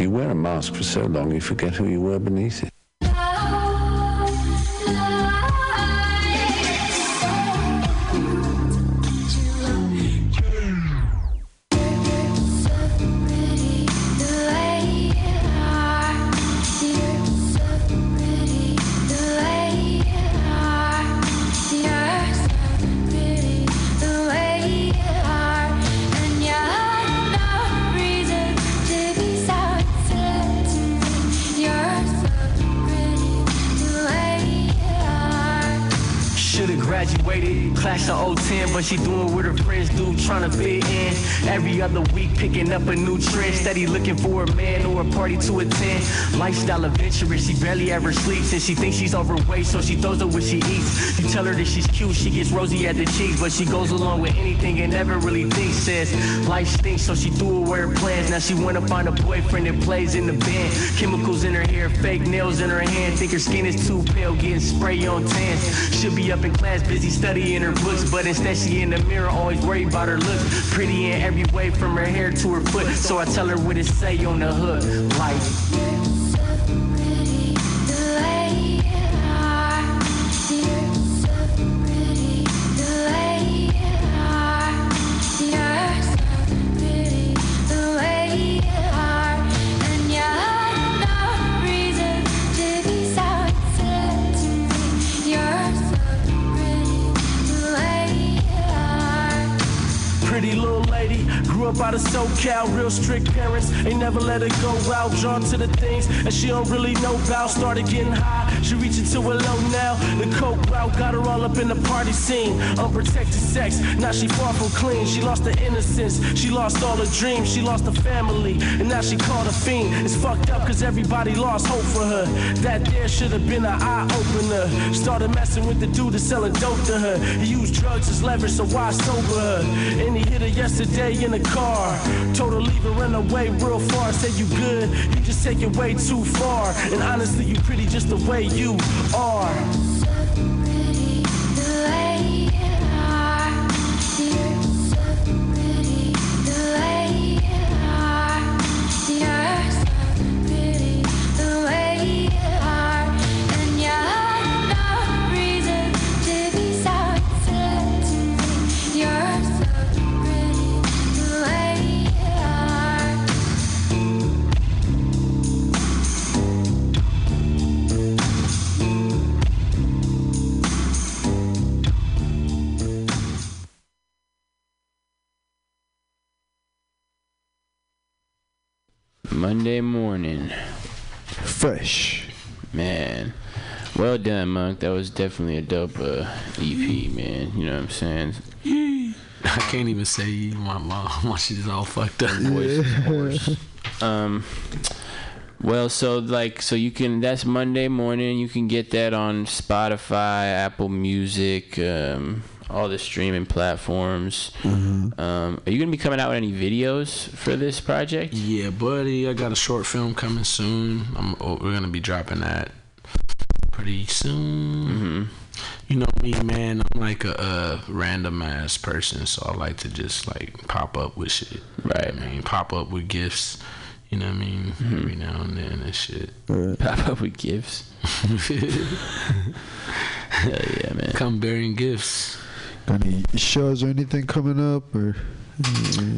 You wear a mask for so long, you forget who you were beneath it. Looking for a man or a party to attend. Lifestyle adventurous, she barely ever sleeps, and she thinks she's overweight, so she throws up what she eats. You tell her that she's cute, she gets rosy at the cheeks, but she goes along with anything and never really thinks. Says life stinks, so she threw away her plans. Now she wanna find a boyfriend that plays in the band. Chemicals in her hair, fake nails in her hand. Think her skin is too pale, getting spray on tans. Should be up in class, busy studying her books, but instead she in the mirror, always worried about her looks. Pretty in every way from her hair to her foot. So I tell her what it say on the hook. Like, out of SoCal, real strict parents, ain't never let her go out. Drawn to the things that she don't really know about. Started getting high, she reaching to a low now. The coke route got her all up in the party scene. Unprotected sex, now she far from clean. She lost her innocence, she lost all her dreams, she lost her family, and now she called a fiend. It's fucked up cause everybody lost hope for her. That there should have been an eye opener. Started messing with the dude that's selling dope to her. He used drugs as leverage, so why sober her? And he hit her yesterday in the car. Told her leave her run away real far. Said you good, you just take it way too far. And honestly, you pretty just the way you are. Monday morning. Fresh. Man. Well done, Monk. That was definitely a dope uh, EP, man. You know what I'm saying? <laughs> I can't even say my mom. <laughs> My shit is all fucked up. Voice. Um. Well, so like, so you can. That's Monday morning. You can get that on Spotify, Apple Music, um, all the streaming platforms. Um, are you gonna be coming out with any videos for this project? Yeah, buddy. I got a short film coming soon. I'm, oh, we're gonna be dropping that pretty soon. Mm-hmm. You know me, man. I'm like a, a random ass person, so I like to just like pop up with shit. Right. I mean, pop up with gifts. You know what I mean? Every now and then and shit. Pop up with gifts. <laughs> Hell yeah, man. Come bearing gifts. Any shows or anything coming up or?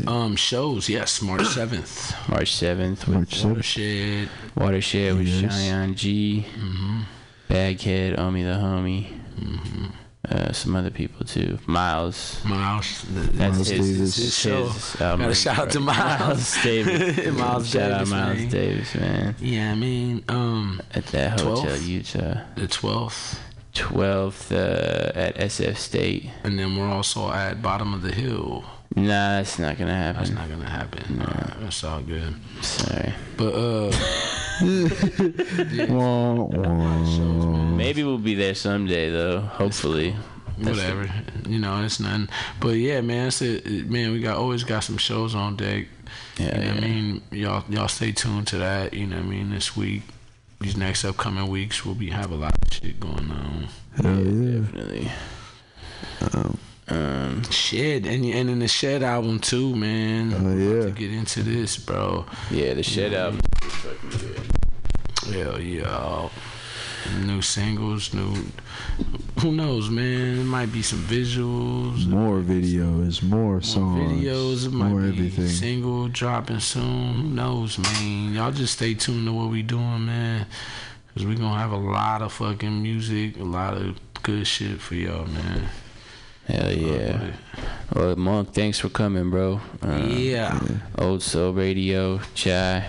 Um, shows. Yes, March seventh. March seventh. March 7th. Watershed. Watershed with Yes. Cheyenne G, Mm-hmm. Baghead, Omi the Homie, Mm-hmm. uh, some other people too. Miles. Miles. That's Miles his, Davis. his, Show. his album. Gotta shout out to Miles. Miles <laughs> Davis. Miles shout out Davis, Miles man. Davis, man. Yeah, I mean, um, At that hotel, 12th? Utah. the twelfth, 12th uh, at SF State. and then we're also at bottom of the hill. Nah, that's not gonna happen. That's not gonna happen. Alright, that's all good. Sorry. But uh. <laughs> Maybe we'll be there someday, though. Hopefully. That's the- whatever, you know, it's nothing. But yeah, man, it's a, man, we got always got some shows on deck. Yeah, you know what I mean? Y'all, y'all stay tuned to that. You know what I mean? This week, these next upcoming weeks, we'll be have a lot of shit going on. Hell yeah. Definitely. Um, Um, Shed and and in the Shed album too, man. Oh, We're yeah. to get into this, bro. yeah, the Shed album. Hell yeah. New singles, new. Who knows, man? It might be some visuals, more videos, more songs. more songs, videos. It might more be everything. single dropping soon. Who knows, man? Y'all just stay tuned to what we doing, man. Cause we gonna have a lot of fucking music, a lot of good shit for y'all, man. Hell yeah. Well, Monk, thanks for coming, bro. Uh, Yeah. Old Soul Radio, Chai.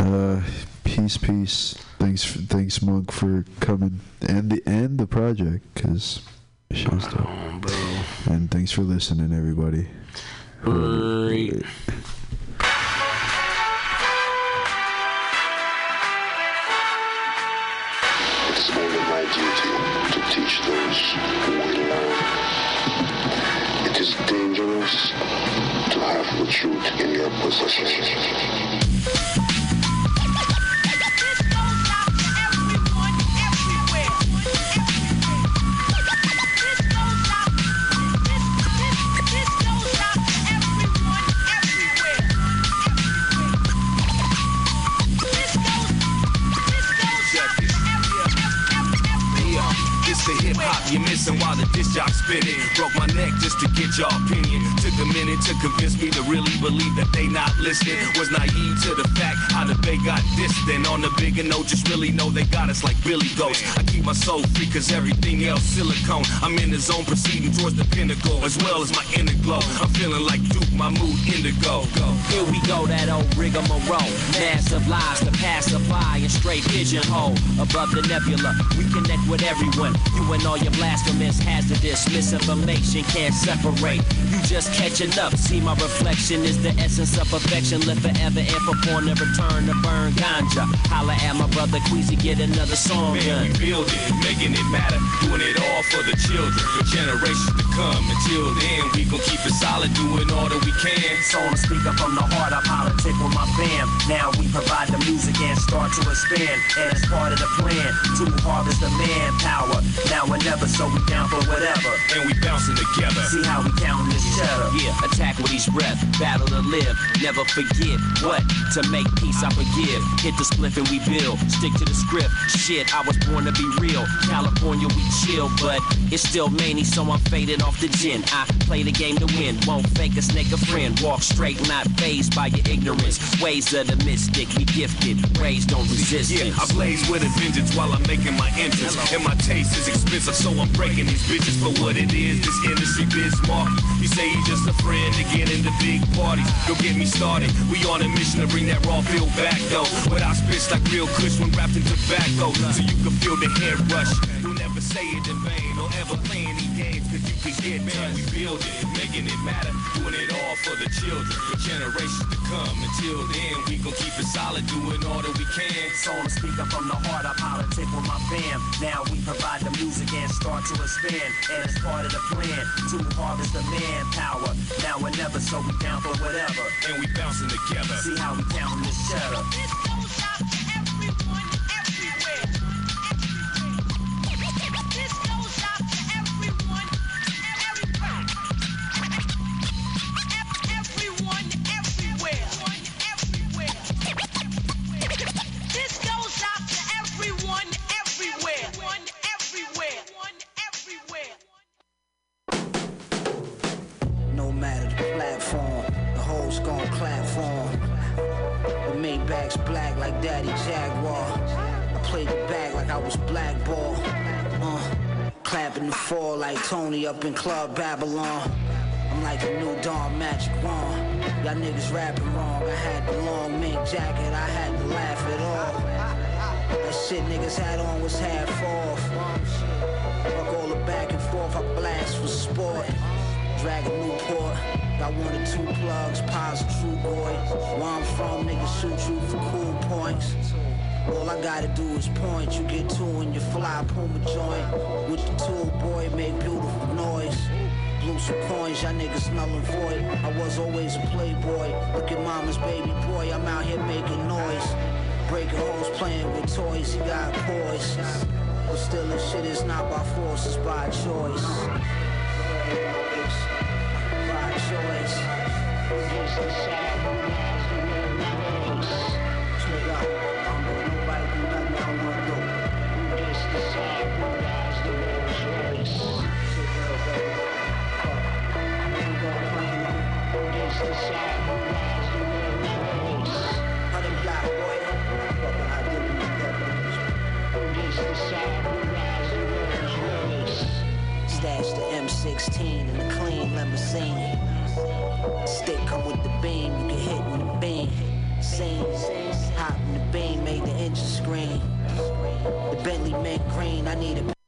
Uh, peace, peace. Thanks, for, thanks, Monk, for coming and the and the project, cause show's dope. Um, bro. And thanks for listening, everybody. Great. It is only my duty to teach those who will learn. It is dangerous to have the truth in your possession. You're missing while the disc jock spinning. Broke my neck just to get your opinion. Took a minute to convince me to really believe that they not listening. Was naive to the fact how the bay got distant. On the bigger note, just really know they got us like Billy Ghost. I keep my soul free cause everything else silicone. I'm in the zone proceeding towards the pinnacle as well as my inner glow. I'm feeling like Duke, my mood indigo. Go. Here we go, that old rigmarole. Massive lies to pacify and straight pigeonhole. Above the nebula, we connect with everyone. You and all your blasphemous, hazardous misinformation can't separate. Just catching up. See, my reflection is the essence of perfection. Live forever and for porn, never return to burn ganja. Holla at my brother Queasy, get another song Man, done. we build it, making it matter, doing it all for the children, for generations to come. Until then, we gon' keep it solid, doing all that we can. So I'm speaking from the heart, I politic with my fam. Now we provide the music and start to expand. And it's part of the plan to harvest the manpower. Now or never, so we down for whatever. And we bouncing together. See how we counting this Yeah, attack with each breath, battle to live. Never forget what to make peace. I forgive. Hit the spliff and we build. Stick to the script. Shit, I was born to be real. California, we chill, but it's still many, so I'm faded off the gin. I play the game to win. Won't fake a snake a friend. Walk straight, not phased by your ignorance. Ways of the mystic, we gifted. Raised on resistance. Yeah, I blaze with a vengeance while I'm making my entrance. And my taste is expensive, so I'm breaking these bitches for what it is. This industry biz market. You say he's just a friend to get into big parties. Don't get me started. We on a mission to bring that raw feel back though. But I spit like real kush when wrapped in tobacco. So you can feel the hair rush. You'll never say it in vain or ever play any you can get man, we build it, making it matter. Doing it all for the children, for generations to come. Until then, we gon' keep it solid, doing all that we can. So I'm speaking from the heart, I politic with my fam. Now we provide the music and start to expand. And it's part of the plan to harvest the manpower. Now or never, so we down for whatever. And we bouncing together. See how we counting this cheddar. Up Babylon. I'm like a new Dawn Magic Wand. Y'all niggas rapping wrong. I had the long mink jacket, I had to laugh it off. That shit niggas had on was half off. Fuck all the back and forth, I blast for sport. Dragon Newport, got one or two plugs, pies true boy. Where I'm from, niggas shoot you for cool points. All I gotta do is point, you get two in your fly Puma joint. With the tool, boy, make beautiful noise. Blew some coins, y'all niggas and void. I was always a playboy. Look at mama's baby boy, I'm out here making noise. Breaking holes, playing with toys, he got poise. But still, this shit is not by force, it's by choice. By choice. Stash the M16 in a clean limousine. Stick come with the beam, you can hit with the beam. Scene, hop in the beam, made the engine scream. The Bentley mint green, I need a